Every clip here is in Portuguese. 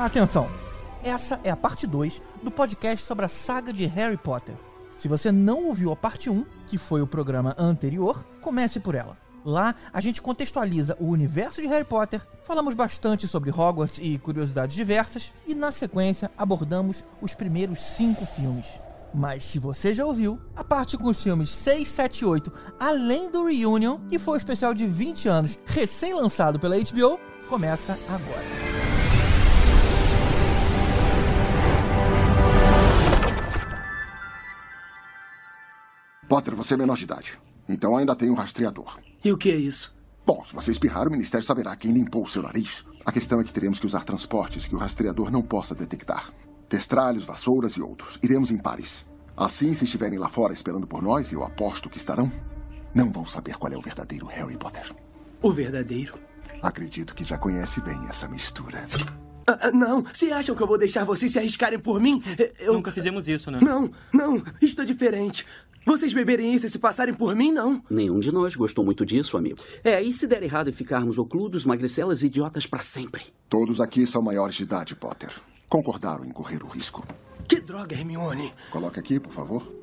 Atenção! Essa é a parte 2 do podcast sobre a saga de Harry Potter. Se você não ouviu a parte 1, que foi o programa anterior, comece por ela. Lá a gente contextualiza o universo de Harry Potter, falamos bastante sobre Hogwarts e curiosidades diversas, e na sequência abordamos os primeiros cinco filmes. Mas se você já ouviu, a parte com os filmes 6, 7 e 8, além do Reunion, que foi o especial de 20 anos recém-lançado pela HBO, começa agora. Potter, você é menor de idade. Então ainda tem um rastreador. E o que é isso? Bom, se você espirrar, o Ministério saberá quem limpou o seu nariz. A questão é que teremos que usar transportes que o rastreador não possa detectar. Testralhos, vassouras e outros. Iremos em pares. Assim, se estiverem lá fora esperando por nós, e eu aposto que estarão, não vão saber qual é o verdadeiro Harry Potter. O verdadeiro? Acredito que já conhece bem essa mistura. Ah, ah, não, se acham que eu vou deixar vocês se arriscarem por mim, eu... Nunca fizemos isso, né? Não, não, isto é diferente. Vocês beberem isso e se passarem por mim, não? Nenhum de nós gostou muito disso, amigo. É, e se der errado e ficarmos ocludos, magricelas e idiotas para sempre? Todos aqui são maiores de idade, Potter. Concordaram em correr o risco. Que droga, Hermione! Coloque aqui, por favor.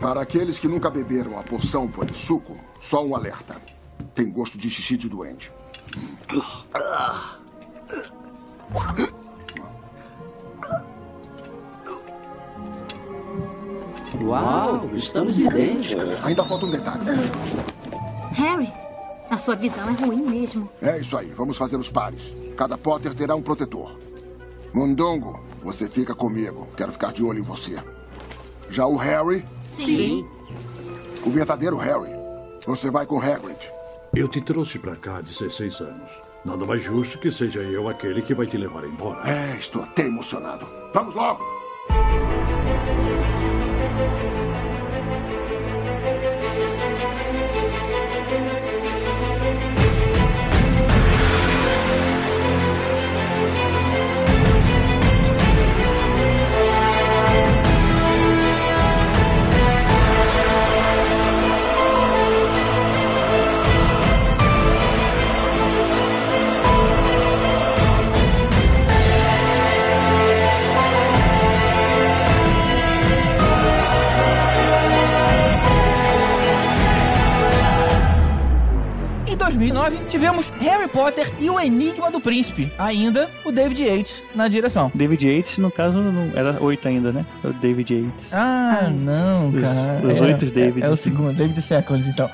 Para aqueles que nunca beberam a poção polissuco, só um alerta. Tem gosto de xixi de doente. Uau, estamos idênticos. Ainda falta um detalhe. Harry, a sua visão é ruim mesmo. É isso aí, vamos fazer os pares. Cada Potter terá um protetor. Mundongo, você fica comigo. Quero ficar de olho em você. Já o Harry, Sim. o verdadeiro Harry, você vai com Hagrid. Eu te trouxe pra cá há 16 anos. Nada mais justo que seja eu aquele que vai te levar embora. É, estou até emocionado. Vamos logo! Tivemos Potter e o Enigma do Príncipe, ainda o David Yates na direção. David Yates, no caso, não era oito ainda, né? O David Yates. Ah, não, Os- cara. os É, oito Davids. É, é o segundo, David Seconds, então.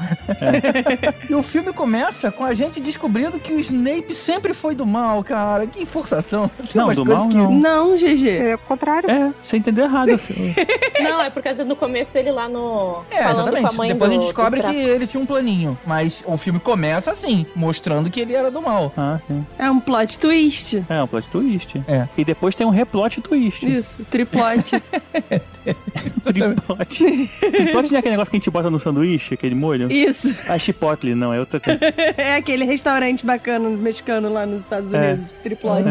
e o filme começa com a gente descobrindo que o Snape sempre foi do mal, cara. Que forçação. Tem Não, do mal, que... não. Não, GG. É o contrário. É, você entendeu errado. Não, é por causa do começo ele lá no. É, falando com a exatamente. mãe Depois do, a gente descobre que ele tinha um planinho. Mas o filme começa assim, mostrando que ele era do mal. ah, sim. É um plot twist. É um plot twist. É. E depois tem um replot twist. Isso, triplote. Tripote. Tripote não é aquele negócio que a gente bota no sanduíche, aquele molho? Isso. Ah, chipotle, não, é outra coisa. É aquele restaurante bacana mexicano lá nos Estados É. Unidos. Triplote.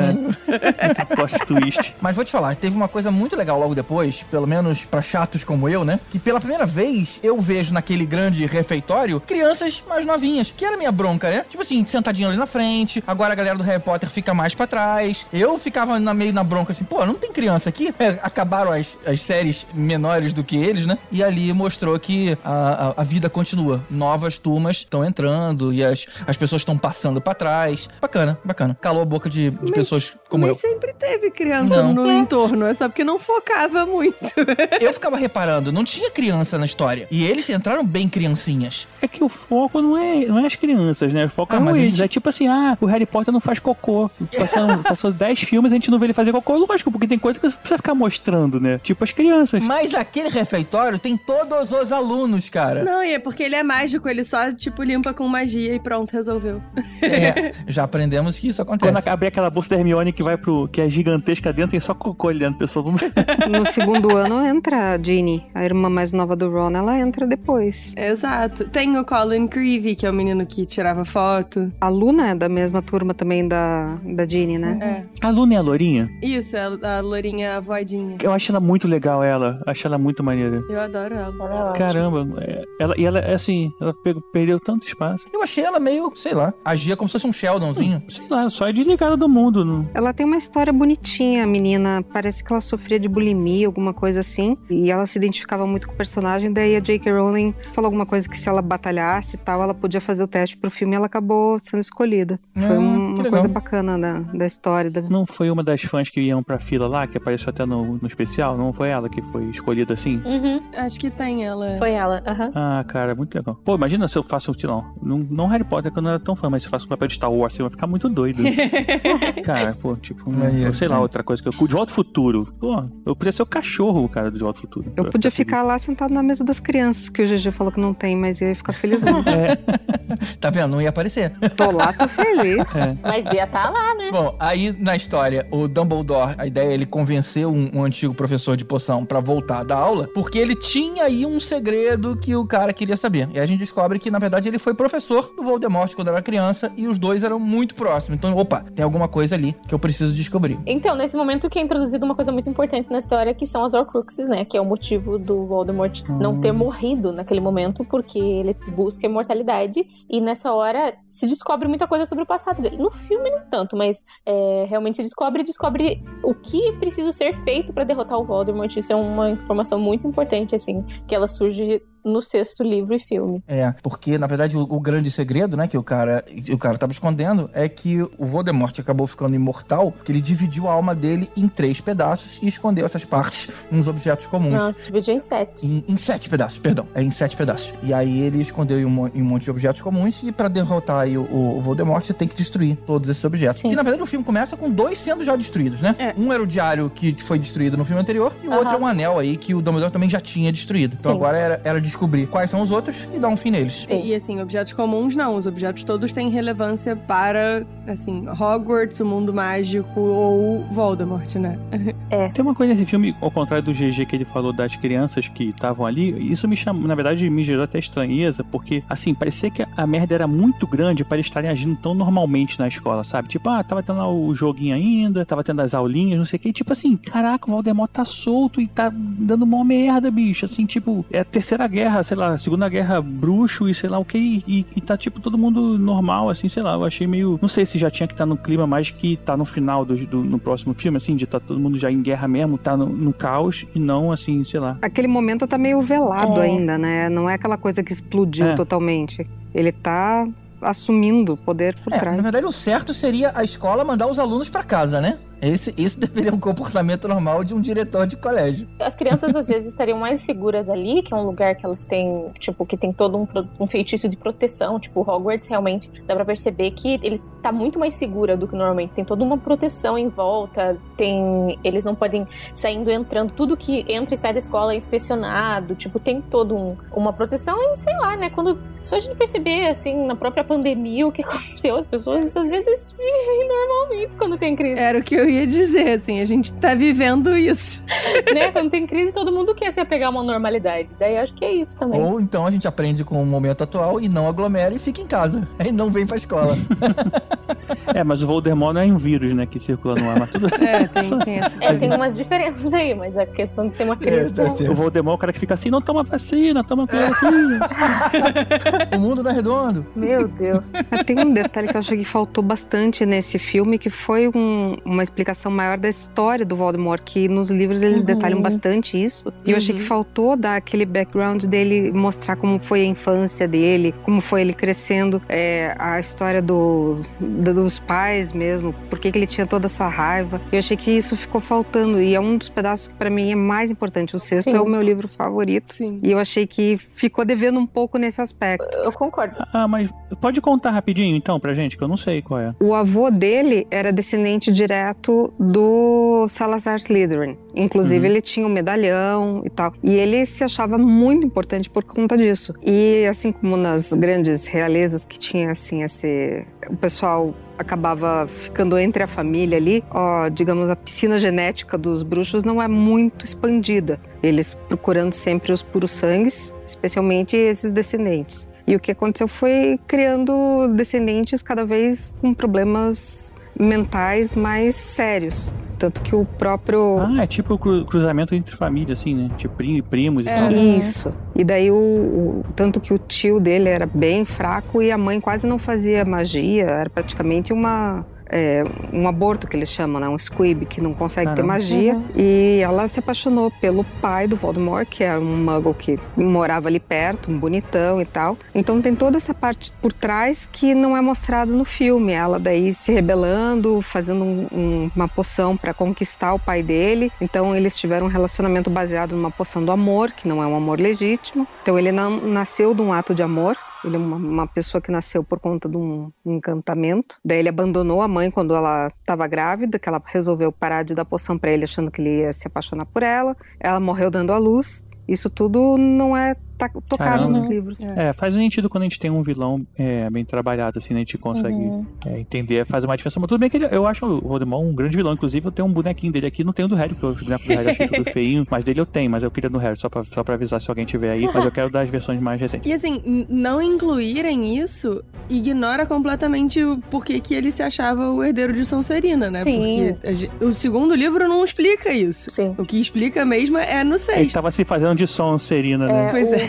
Plot twist. Mas vou te falar, teve uma coisa muito legal logo depois, pelo menos pra chatos como eu, né? Que pela primeira vez eu vejo naquele grande refeitório crianças mais novinhas, que era minha bronca, né? Tipo assim, sentadinho ali na frente, agora a galera do Harry Potter fica mais pra trás. Eu ficava na, meio na bronca assim, pô, não tem criança aqui? É, acabaram as, as séries menores do que eles, né? E ali mostrou que a, a, a vida continua. Novas turmas estão entrando e as, as pessoas estão passando pra trás. Bacana, bacana. Calou a boca de, de pessoas como Nem eu. sempre teve criança Não. no entorno, é só porque não focava muito. Eu ficava reparando, não tinha criança na história. E eles entraram bem criancinhas. É que o foco não é, não é as crianças, né? O foco Ah, é mas a eles. gente- É tipo assim, ah, o Harry Potter não faz cocô. Passou, passou 10 filmes e a gente não vê ele fazer cocô. Lógico, porque tem coisa que você precisa ficar mostrando, né? Tipo as crianças. Mas aquele refeitório tem todos os alunos, cara. Não, e é porque ele é mágico, ele só, tipo, limpa com magia e pronto, resolveu. É, já aprendemos que isso acontece. Quando abrir aquela bolsa da Hermione que vai pro. que é gigantesca dentro e só cocô ali dentro, pessoal. No segundo ano entra a Ginny, a irmã mais nova do Ron, ela entra depois. Exato. Tem o Colin Creevy, que é o menino que tirava foto. A Luna é da mesma turma também da, da Ginny, né? É. A Luna é a Lourinha? Isso, é a Lourinha voadinha. Eu acho ela muito legal, ela. Acho ela muito maneira. Eu adoro ela. Caramba, é, ela, e ela, é assim, ela pegou- perdeu tanto espaço. Eu achei ela meio, sei lá, agia como se fosse um Sheldonzinho. Sei lá, só é desligada do mundo. Não... Ela tem uma história bonitinha, a menina. Parece que ela sofria de bulimia, alguma coisa assim. E ela se identificava muito com o personagem. Daí a J.K. Rowling falou alguma coisa que se ela batalhasse e tal, ela podia fazer o teste pro filme e ela acabou sendo escolhida. Foi Ah, um- que uma coisa bacana da, da história. Da... Não foi uma das fãs que iam pra fila lá, que apareceu até no, no especial? Não foi ela que foi escolhida assim? Uhum. Acho que tem ela. Foi ela, aham. Ah, cara, muito legal. Pô, imagina se eu faço, não, não, não Harry Potter, que eu não era tão fã, mas se eu faço o papel de Star Wars, assim, eu vou ficar muito doido. cara, pô, tipo, Maneiro. sei lá, outra coisa que eu. De Volta ao Futuro. Pô, eu podia ser o cachorro, cara, do De Volta ao Futuro. Eu podia ficar lá sentado na mesa das crianças, que o GG falou que não tem, mas eu ia ficar feliz. Não. Tá vendo? Não ia aparecer. Tô lá, tô feliz. É. Mas ia estar lá, né? Bom, aí na história, o Dumbledore, a ideia é ele convencer um, um antigo professor de poção pra voltar da aula, porque ele tinha aí um segredo que o cara queria saber. E aí a gente descobre que, na verdade, ele foi professor do Voldemort quando era criança e os dois eram muito próximos. Então, opa, tem alguma coisa ali que eu preciso descobrir. Então, nesse momento que é introduzido uma coisa muito importante na história, que são as Horcruxes, né? Que é o motivo do Voldemort não ter morrido naquele momento, porque ele busca a imortalidade. E nessa hora se descobre muita coisa sobre o passado dele. No filme, não tanto, mas é, realmente se descobre descobre o que precisa ser feito pra derrotar o Voldemort. Isso é uma informação muito importante, assim, que ela surge no sexto livro e filme. É, porque na verdade o, o grande segredo, né, que o cara, o cara tava escondendo é que o Voldemort acabou ficando imortal, que ele dividiu a alma dele em três pedaços e escondeu essas partes nos objetos comuns. Não, dividiu em sete. Em, em sete pedaços, perdão. É em sete pedaços. E aí ele escondeu em um, em um monte de objetos comuns. E pra derrotar aí o, o Voldemort, você tem que destruir todos esses objetos. Sim. E na verdade o filme começa com dois sendo já destruídos, né? É. Um era o diário que foi destruído no filme anterior. E o Aham. outro é um anel aí que o Dumbledore também já tinha destruído. Então Sim. agora era, era descobrir quais são os outros e dar um fim neles. Sim. E assim, objetos comuns não. Os objetos todos têm relevância para, assim, Hogwarts, o mundo mágico ou Voldemort, né? Tem uma coisa nesse filme, ao contrário do GG que ele falou das crianças que estavam ali, isso me chama, na verdade, me gerou até estranheza, porque, assim, parecia que a merda era muito grande para eles estarem agindo tão normalmente na escola, sabe? Tipo, ah, tava tendo lá o joguinho ainda, tava tendo as aulinhas, não sei o que, e, tipo assim, caraca, o Voldemort tá solto e tá dando mó merda, bicho, assim, tipo, é a terceira guerra, sei lá, segunda guerra bruxo e sei lá o que, e, e tá, tipo, todo mundo normal, assim, sei lá, eu achei meio, não sei se já tinha que estar no clima mais que tá no final do, do- no próximo filme, assim, de tá todo mundo já em guerra mesmo, tá no, no caos e não, assim, sei lá. Aquele momento tá meio velado É. ainda, né? Não é aquela coisa que explodiu É. totalmente. Ele tá assumindo o poder por É, trás. na verdade, o certo seria a escola mandar os alunos pra casa, né? Esse, esse deveria ser um comportamento normal de um diretor de colégio. As crianças às vezes estariam mais seguras ali, que é um lugar que elas têm, tipo, que tem todo um, um feitiço de proteção. Tipo, Hogwarts realmente dá pra perceber que ele tá muito mais segura do que normalmente. Tem toda uma proteção em volta, tem. Eles não podem saindo entrando. Tudo que entra e sai da escola é inspecionado. Tipo, tem todo um, uma proteção e sei lá, né? Quando. Só a gente perceber, assim, na própria pandemia, o que aconteceu, as pessoas às vezes vivem normalmente quando tem crise. Era o que eu ia dizer, assim, a gente tá vivendo isso. né? Quando tem crise, todo mundo quer se apegar a uma normalidade. Daí acho que é isso também. Ou então a gente aprende com o momento atual e não aglomera e fica em casa. Aí não vem pra escola. É, mas o Voldemort não é um vírus, né, que circula no ar, mas tudo... É, tem, tem essa. É, tem umas diferenças aí, mas a questão de ser uma É, crise. ser. O Voldemort é o cara que fica assim, não toma vacina, toma cloroquina. o mundo não é redondo. Meu Deus. Tem um detalhe que eu achei que faltou bastante nesse filme, que foi um- uma explicação maior da história do Voldemort, que nos livros eles Uhum. detalham bastante isso. E eu achei que Uhum. faltou dar aquele background dele, mostrar como foi a infância dele, como foi ele crescendo, é, a história do, da- dos pais mesmo, por que ele tinha toda essa raiva. Eu achei que isso ficou faltando, e é um dos pedaços que pra mim é mais importante. O sexto Sim. é o meu livro favorito. Sim. E eu achei que ficou devendo um pouco nesse aspecto. Eu concordo. Ah, mas pode contar rapidinho, então, pra gente, que eu não sei qual é. O avô dele era descendente direto do Salazar Slytherin. Inclusive, Uhum. ele tinha um medalhão e tal. E ele se achava muito importante por conta disso. E assim como nas grandes realezas que tinha, assim, esse... O pessoal acabava ficando entre a família ali, ó, digamos, a piscina genética dos bruxos não é muito expandida. Eles procurando sempre os puros sangues, especialmente esses descendentes. E o que aconteceu foi criando descendentes cada vez com problemas mentais mais sérios. Tanto que o próprio. Ah, é tipo o cruzamento entre famílias, assim, né? Tipo primos e é. tal. Isso. E daí o, o, Tanto que o tio dele era bem fraco e a mãe quase não fazia magia, era praticamente uma é, um aborto que eles chamam, né? Um squib que não consegue Caramba. ter magia. Uhum. E ela se apaixonou pelo pai do Voldemort, que é um muggle que morava ali perto, um bonitão e tal. Então tem toda essa parte por trás que não é mostrado no filme. Ela daí se rebelando, fazendo um, um, uma poção para conquistar o pai dele. Então eles tiveram um relacionamento baseado numa poção do amor, que não é um amor legítimo. Então ele não nasceu de um ato de amor. Ele é uma, uma, pessoa que nasceu por conta de um encantamento. Daí ele abandonou a mãe quando ela estava grávida, que ela resolveu parar de dar poção para ele, achando que ele ia se apaixonar por ela. Ela morreu dando à luz. Isso tudo não é tá tocado Caramba. nos livros. É. é. faz sentido quando a gente tem um vilão é, bem trabalhado, assim, né? A gente consegue uhum. é, entender, faz uma diferença. Mas tudo bem que ele, eu acho o Voldemort um grande vilão. Inclusive, eu tenho um bonequinho dele aqui, não tenho do Harry, porque o boneco do Harry eu achei tudo feinho, mas dele eu tenho, mas eu queria do Harry, só pra, só pra avisar se alguém tiver aí, mas eu quero das versões mais recentes. E assim, não incluírem isso ignora completamente o porquê que ele se achava o herdeiro de Sonserina, né? Sim. Porque o segundo livro não explica isso. Sim. O que explica mesmo é no sexto. Ele tava se fazendo de Sonserina, né? É, pois é.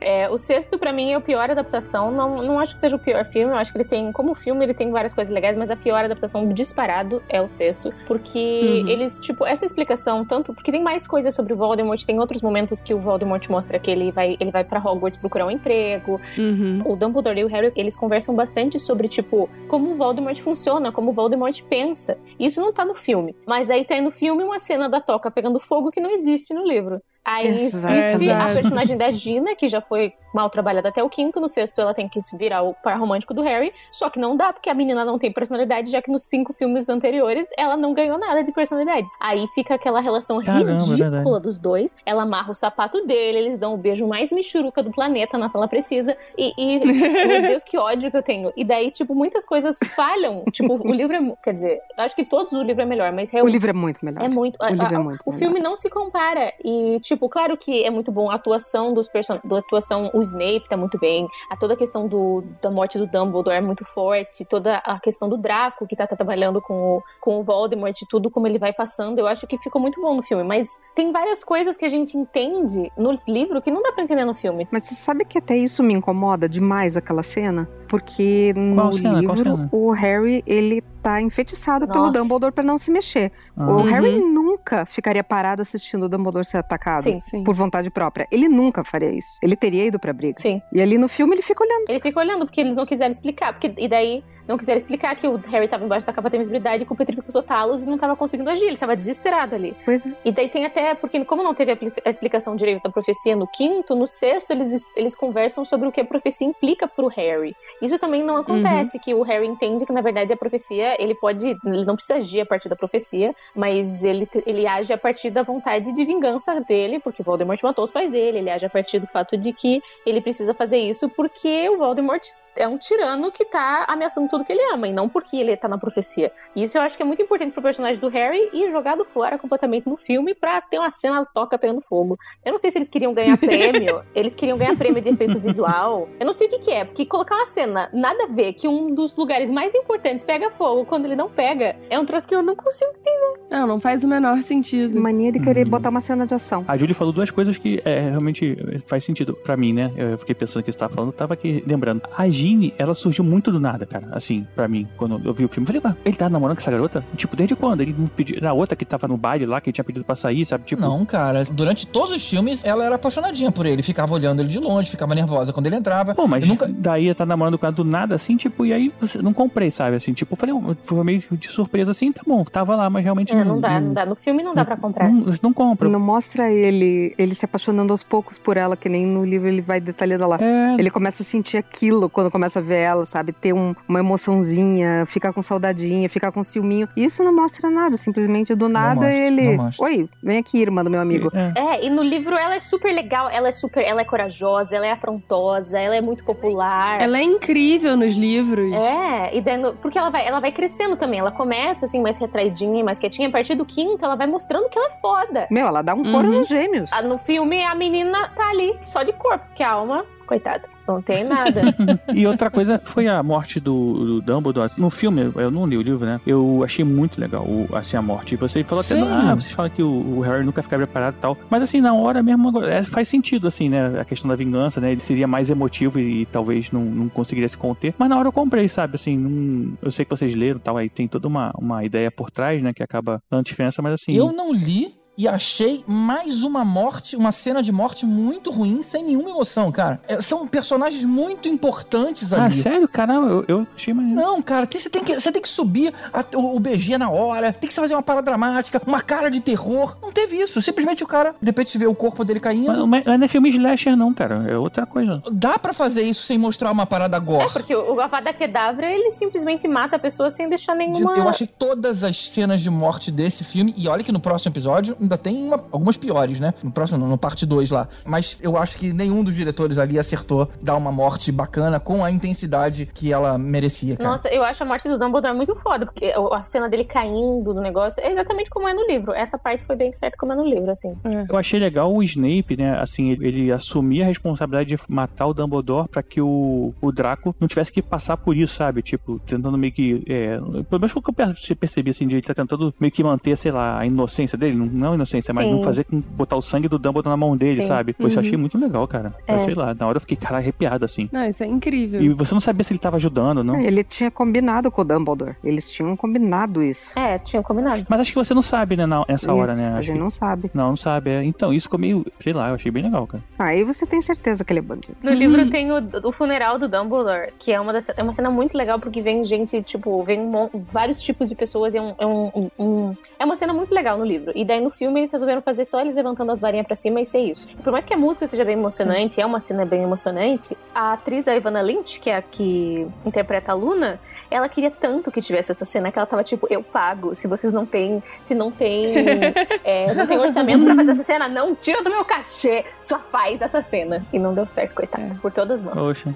É, o sexto, para mim, é a pior adaptação. Não, não acho que seja o pior filme. Eu acho que ele tem, como filme, ele tem várias coisas legais, mas a pior adaptação disparado é o sexto. Porque uhum. eles, tipo, essa explicação, tanto. Porque tem mais coisas sobre o Voldemort, tem outros momentos que o Voldemort mostra que ele vai, ele vai para Hogwarts procurar um emprego. Uhum. O Dumbledore e o Harry, eles conversam bastante sobre, tipo, como o Voldemort funciona, como o Voldemort pensa. Isso não tá no filme. Mas aí tem no filme uma cena da toca pegando fogo que não existe no livro. Aí existe a personagem da Gina, que já foi mal trabalhada até o quinto. No sexto, ela tem que virar o par romântico do Harry. Só que não dá, porque a menina não tem personalidade, já que nos cinco filmes anteriores ela não ganhou nada de personalidade. Aí fica aquela relação Caramba, é ridícula dos dois. Ela amarra o sapato dele, eles dão o beijo mais michuruca do planeta na sala precisa. E, e meu Deus, que ódio que eu tenho. E daí, tipo, muitas coisas falham. tipo, o livro é. Quer dizer, acho que todos o livro é melhor, mas realmente. O livro é muito melhor. É muito. O a, livro a, é muito O melhor. filme não se compara. E, tipo, Tipo, claro que é muito bom a atuação dos personagens, a atuação, o Snape tá muito bem, a toda a questão do, da morte do Dumbledore é muito forte, toda a questão do Draco que tá, tá trabalhando com o, com o Voldemort e tudo como ele vai passando, eu acho que ficou muito bom no filme, mas tem várias coisas que a gente entende no livro que não dá pra entender no filme. Mas você sabe que até isso me incomoda demais aquela cena? Porque no cena? livro o Harry, ele tá enfeitiçado Nossa. pelo Dumbledore para não se mexer. Ah. O Uhum. Harry nunca ficaria parado assistindo o Dumbledore ser atacado Sim, sim. por vontade própria. Ele nunca faria isso. Ele teria ido pra briga. Sim. E ali no filme ele fica olhando. Ele fica olhando, porque eles não quiseram explicar. Porque, e daí não quiseram explicar que o Harry tava embaixo da capa da invisibilidade com o Petrificus Talos e não tava conseguindo agir. Ele tava desesperado ali. Pois é. E daí tem até, porque como não teve a explicação direito da profecia no quinto, no sexto eles, eles conversam sobre o que a profecia implica pro Harry. Isso também não acontece, que o Harry entende que na verdade a profecia, ele pode, ele não precisa agir a partir da profecia, mas ele, ele age a partir da vontade de vingança dele, porque Voldemort matou os pais dele, ele age a partir do fato de que ele precisa fazer isso porque o Voldemort é um tirano que tá ameaçando tudo que ele ama, e não porque ele tá na profecia. E isso eu acho que é muito importante pro personagem do Harry e jogado fora completamente no filme pra ter uma cena toca pegando fogo. Eu não sei se eles queriam ganhar prêmio, eles queriam ganhar prêmio de efeito visual. Eu não sei o que que é, porque colocar uma cena nada a ver que um dos lugares mais importantes pega fogo quando ele não pega, é um troço que eu não consigo entender. Não, não faz o menor sentido. Mania de querer Hum. botar uma cena de ação. A Julie falou duas coisas que é, realmente faz sentido pra mim, né? Eu fiquei pensando que você tava falando, tava aqui lembrando. A Jeanne, ela surgiu muito do nada, cara. Assim, pra mim, quando eu vi o filme. Eu falei, "Ué, ele tá namorando com essa garota? Tipo, desde quando? Ele não pediu. Na outra que tava no baile lá, que ele tinha pedido pra sair, sabe? Tipo. Não, cara. Durante todos os filmes, ela era apaixonadinha por ele. Ficava olhando ele de longe, ficava nervosa quando ele entrava. Pô, mas Eu nunca... daí tá namorando com ela do nada, assim, tipo, e aí você não comprei, sabe? Assim, tipo, eu falei, "Oh, foi meio de surpresa assim, tá bom, tava lá, mas realmente É, não dá, não dá. No filme não dá pra comprar. Não, não compra. Não mostra ele, ele se apaixonando aos poucos por ela, que nem no livro ele vai detalhando lá. É, Ele começa a sentir aquilo quando começa a ver ela, sabe, ter um, uma emoçãozinha, ficar com saudadinha, ficar com ciúminho. Isso não mostra nada, simplesmente do nada mostra, ele. Oi, vem aqui, irmã do meu amigo. É, e no livro ela é super legal, ela é super, ela é corajosa, ela é afrontosa, ela é muito popular. Ela é incrível nos livros. É, e daí no- porque ela vai, ela vai crescendo também. Ela começa assim mais retraidinha mais quietinha. A partir do quinto, ela vai mostrando que ela é foda. Meu, ela dá um couro Uhum. nos gêmeos. Ah, No filme, a menina tá ali só de corpo, porque a alma, coitada, não tem nada. E outra coisa foi a morte do, do Dumbledore. No filme, eu não li o livro, né? Eu achei muito legal o, assim, a morte. E você falou até, ah, vocês falam que o, o Harry nunca fica preparado e tal. Mas assim, na hora mesmo, agora, é, faz sentido, assim, né? A questão da vingança, né? Ele seria mais emotivo e, talvez não, não conseguiria se conter. Mas na hora eu comprei, sabe? Assim, não- eu sei que vocês leram e tal, aí tem toda uma, uma ideia por trás, né? Que acaba dando diferença, mas assim. Eu não li e achei mais uma morte, uma cena de morte muito ruim, sem nenhuma emoção, cara. É, são personagens muito importantes ali. Ah, sério? Caramba, eu, eu achei maneiro. Não, cara, você tem que, você tem que subir a- o, o BG na hora, tem que fazer uma parada dramática, uma cara de terror. Não teve isso. Simplesmente o cara, de repente, você vê o corpo dele caindo. Mas, mas não é filme slasher, não, cara. É outra coisa. Dá pra fazer isso sem mostrar uma parada gore. É, porque o Avada Kedavra, ele simplesmente mata a pessoa sem deixar De- nenhuma... Eu achei todas as cenas de morte desse filme, e olha que no próximo episódio ainda tem uma- algumas piores, né? No próximo, não, no parte 2 lá. Mas eu acho que nenhum dos diretores ali acertou dar uma morte bacana com a intensidade que ela merecia, cara. Nossa, eu acho a morte do Dumbledore muito foda, porque a cena dele caindo do negócio é exatamente como é no livro. Essa parte foi bem certa como é no livro, assim. Eu achei legal o Snape, né? Assim, ele, ele assumir a responsabilidade de matar o Dumbledore pra que o, o Draco não tivesse que passar por isso, sabe? Tipo, tentando meio que. É, pelo menos foi o que eu perce- percebi, assim, de ele tá tentando meio que manter, sei lá, a inocência dele. Não, não a inocência, mas Sim. não fazer com botar o sangue do Dumbledore na mão dele, Sim. sabe? Pô, isso eu Uhum. achei muito legal, cara. É. Eu sei lá, na hora eu fiquei, cara, arrepiado, assim. Não, isso é incrível. E você não sabia se ele tava ajudando, não. Ele tinha combinado com o Dumbledore. Eles tinham combinado isso. É, tinha combinado. Mas acho que você não sabe, né, na- nessa hora, né? A Acho gente que- não sabe. Não, não sabe. é. Então, isso ficou meio, sei lá, eu achei bem legal, cara. Aí você tem certeza que ele é bandido. No livro tem o, o funeral do Dumbledore, que é uma, das, é uma cena muito legal, porque vem gente, tipo, vem um vários tipos de pessoas e é, um, é, um- um- um- é uma cena muito legal no livro. E daí no filme eles resolveram fazer só eles levantando as varinhas pra cima e ser isso. E por mais que a música seja bem emocionante, é uma cena bem emocionante, a atriz, a Ivana Lynch, que é a que interpreta a Luna, ela queria tanto que tivesse essa cena que ela tava tipo, eu pago, se vocês não têm, se não tem, é, não tem orçamento pra fazer essa cena, não tira do meu cachê, só faz essa cena. E não deu certo, coitada, por todas nós. Poxa.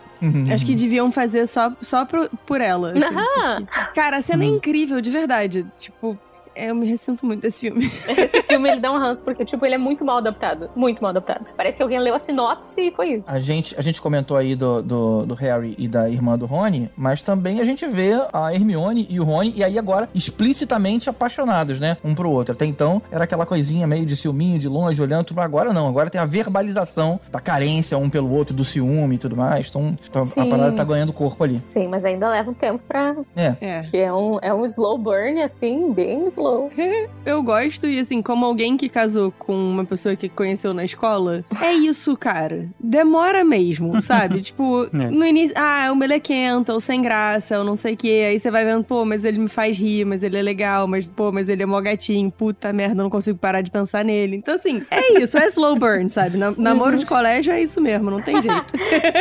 Acho que deviam fazer só, só pro- por ela. assim, porque- Cara, a cena é incrível, de verdade. Tipo, eu me ressinto muito desse filme. Esse filme ele dá um ranço porque, tipo, ele é muito mal adaptado. Muito mal adaptado. Parece que alguém leu a sinopse e foi isso. A gente, a gente comentou aí do, do, do Harry e da irmã do Rony, mas também a gente vê a Hermione e o Rony, e aí agora explicitamente apaixonados, né? Um pro outro. Até então era aquela coisinha meio de ciúminho, de longe, olhando tudo. Agora não, agora tem a verbalização da carência um pelo outro, do ciúme e tudo mais. Então a- a parada tá ganhando corpo ali. Sim, mas ainda leva um tempo pra. É. É. Que é um, é um slow burn, assim, bem slow. Eu gosto, e assim, como alguém que casou com uma pessoa que conheceu na escola, é isso, cara. Demora mesmo, sabe? tipo, É. no início, ah, é um melequento, ou sem graça, ou não sei o quê. Aí você vai vendo, pô, mas ele me faz rir, mas ele é legal, mas, pô, mas ele é mó gatinho, puta merda, eu não consigo parar de pensar nele. Então, assim, é isso, é slow burn, sabe? Na- namoro de colégio é isso mesmo, não tem jeito.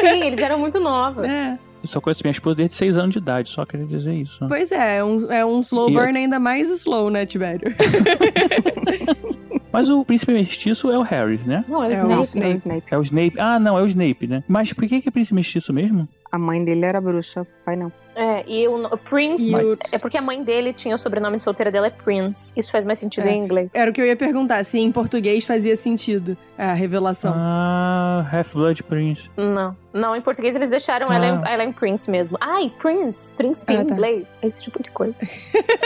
Sim, eles eram muito novos. É. Eu só conheço minha esposa desde 6 anos de idade, só queria dizer isso. Pois é, é um, é um slow E- burn ainda mais slow, né, Tibério? Mas o príncipe mestiço é o Harry, né? Não, é o É Snape. o, é o Snape. É o Snape. Ah, não, é o Snape, né? Mas por que que é príncipe mestiço mesmo? A mãe dele era bruxa, pai não. É, e o, o Prince. E o- É porque a mãe dele tinha o sobrenome solteira dela é Prince. Isso faz mais sentido É. em inglês. Era o que eu ia perguntar, se em português fazia sentido a revelação. Ah, Half-Blood Prince. Não. Não, em português eles deixaram Ah. ela, em, ela em Prince mesmo. Ai, Prince. Príncipe Ah, em tá. inglês. Esse tipo de coisa.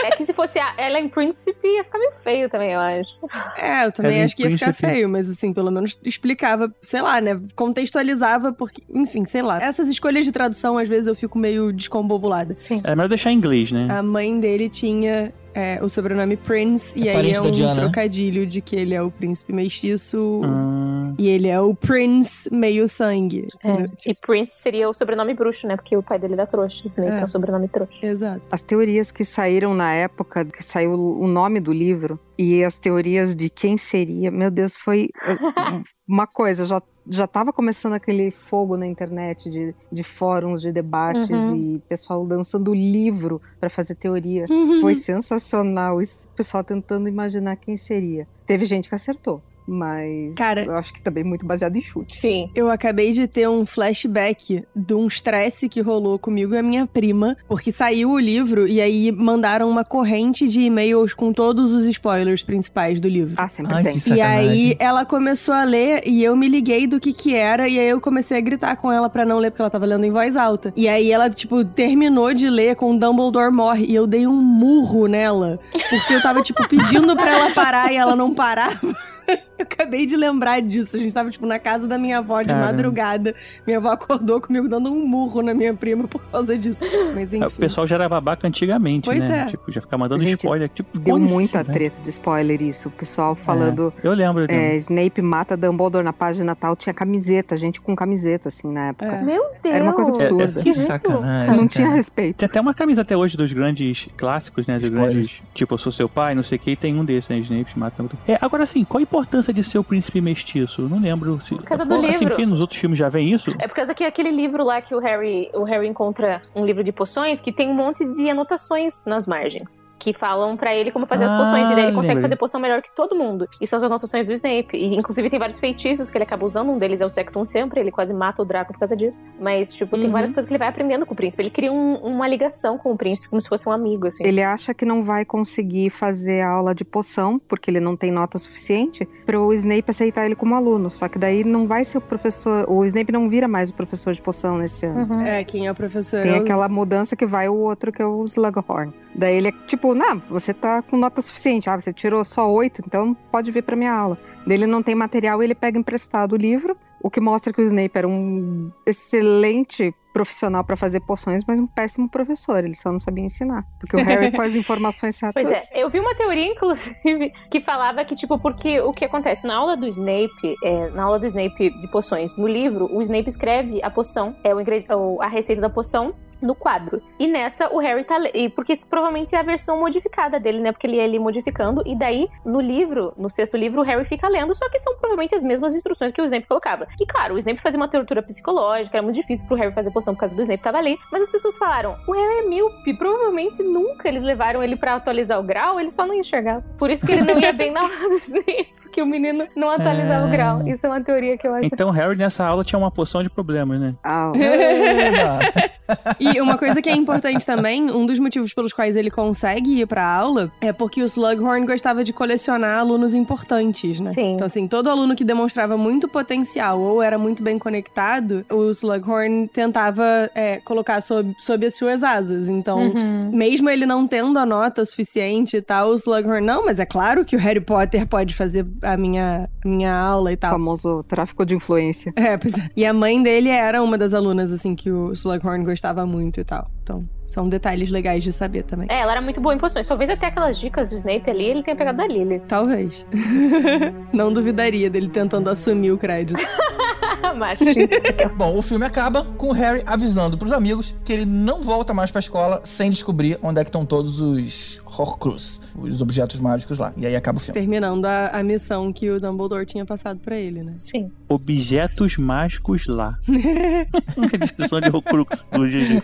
é que se fosse a ela em Príncipe, ia ficar meio feio também, eu acho. É, eu também Ellen acho que ia ficar Príncipe. feio, mas assim, pelo menos explicava, sei lá, né? Contextualizava, porque, enfim, sei lá. Essas escolhas de tradução, às vezes, eu fico meio descombobulada. Sim. É melhor deixar em inglês, né? A mãe dele tinha é, o sobrenome Prince, e É aí parente é um Diana, né? trocadilho de que ele é o príncipe mestiço Ah, E ele é o Prince meio sangue. É. E Prince seria o sobrenome bruxo, né? Porque o pai dele é da trouxa. Snape é, é o sobrenome trouxa. Exato. As teorias que saíram na época que saiu o nome do livro e as teorias de quem seria, meu Deus, foi uma coisa. Já já estava começando aquele fogo na internet de, de fóruns, de debates uhum. e pessoal lançando livro para fazer teoria. Uhum. Foi sensacional. Esse pessoal tentando imaginar quem seria. Teve gente que acertou. Mas Cara, eu acho que também muito baseado em chute. Sim. Eu acabei de ter um flashback de um estresse que rolou comigo e a minha prima, porque saiu o livro e aí mandaram uma corrente de e-mails com todos os spoilers principais do livro. Ah, sempre Ai, E aí ela começou a ler e eu me liguei do que que era e aí eu comecei a gritar com ela para não ler porque ela tava lendo em voz alta. E aí ela tipo terminou de ler com Dumbledore morre e eu dei um murro nela, porque eu tava tipo pedindo para ela parar e ela não parava. Eu acabei de lembrar disso. A gente tava, tipo, na casa da minha avó de Caramba. madrugada. Minha avó acordou comigo dando um murro na minha prima por causa disso. Mas enfim. O pessoal já era babaca antigamente, pois né? É. Tipo, já ficava mandando gente, spoiler. Tipo, deu muita né? treta de spoiler isso. O pessoal falando. É. Eu lembro. Eu lembro. É, Snape mata Dumbledore na página tal. Tinha camiseta, gente com camiseta, assim, na época. É. Meu Deus! Era uma coisa absurda. que sacanagem. Não tinha respeito. Tem até uma camisa até hoje dos grandes clássicos, né? Dos Spoilers. grandes. Tipo, eu sou seu pai, não sei o que. E tem um desses, né? Snape mata Dumbledore. É, agora assim, qual a importância de ser o príncipe mestiço? Não lembro. Se... Por causa do assim, livro. Porque nos outros filmes já vem isso? É por causa que aquele livro lá que o Harry, o Harry encontra um livro de poções que tem um monte de anotações nas margens que falam para ele como fazer ah, as poções. E daí ele consegue lembrei. fazer poção melhor que todo mundo. E são as anotações do Snape. E inclusive tem vários feitiços que ele acaba usando. Um deles é o Sectum Sempre. Ele quase mata o Draco por causa disso. Mas, tipo, uhum. tem várias coisas que ele vai aprendendo com o príncipe. Ele cria um, uma ligação com o príncipe, como se fosse um amigo, assim. Ele acha que não vai conseguir fazer a aula de poção, porque ele não tem nota suficiente, pro Snape aceitar ele como aluno. Só que daí não vai ser o professor. O Snape não vira mais o professor de poção nesse ano. Uhum. É, quem é o professor? Tem é aquela mudança que vai o outro, que é o Slughorn. Daí ele é tipo, não, você tá com nota suficiente. Ah, você tirou só oito, então pode vir pra minha aula. Daí ele não tem material, ele pega emprestado o livro, o que mostra que o Snape era um excelente profissional para fazer poções, mas um péssimo professor. Ele só não sabia ensinar. Porque o Harry com as informações certas. Pois é, eu vi uma teoria, inclusive, que falava que, tipo, porque o que acontece na aula do Snape, é, na aula do Snape de poções, no livro, o Snape escreve a poção, é o, a receita da poção no quadro. E nessa o Harry tá. Porque isso provavelmente é a versão modificada dele, né? Porque ele ia ali modificando. E daí, no livro, no sexto livro, o Harry fica lendo, só que são provavelmente as mesmas instruções que o Snape colocava. E claro, o Snape fazia uma tortura psicológica, era muito difícil pro Harry fazer poção por causa do Snape tava ali. Mas as pessoas falaram: o Harry é míope, provavelmente nunca eles levaram ele para atualizar o grau, ele só não enxergava. Por isso que ele não ia bem na aula do Snape, porque o menino não atualizava é... o grau. Isso é uma teoria que eu acho. Então, Harry nessa aula tinha uma poção de problemas, né? Ah. e uma coisa que é importante também, um dos motivos pelos quais ele consegue ir pra aula é porque o Slughorn gostava de colecionar alunos importantes, né? Sim. Então, assim, todo aluno que demonstrava muito potencial ou era muito bem conectado, o Slughorn tentava é, colocar sob, sob as suas asas. Então, uhum. mesmo ele não tendo a nota suficiente e tal, o Slughorn, não, mas é claro que o Harry Potter pode fazer a minha, minha aula e tal. O famoso tráfico de influência. É, pois é. E a mãe dele era uma das alunas, assim, que o Slughorn gostava muito e tal. Então, são detalhes legais de saber também. É, ela era muito boa em poções. Talvez até aquelas dicas do Snape ali ele tenha pegado da Lily. Talvez. Não duvidaria dele tentando assumir o crédito. Bom, o filme acaba com o Harry avisando pros amigos que ele não volta mais pra escola sem descobrir onde é que estão todos os Horcrux, os objetos mágicos lá. E aí acaba o filme. Terminando a, a missão que o Dumbledore tinha passado para ele, né? Sim. Objetos mágicos lá. a descrição de Horcrux do GG.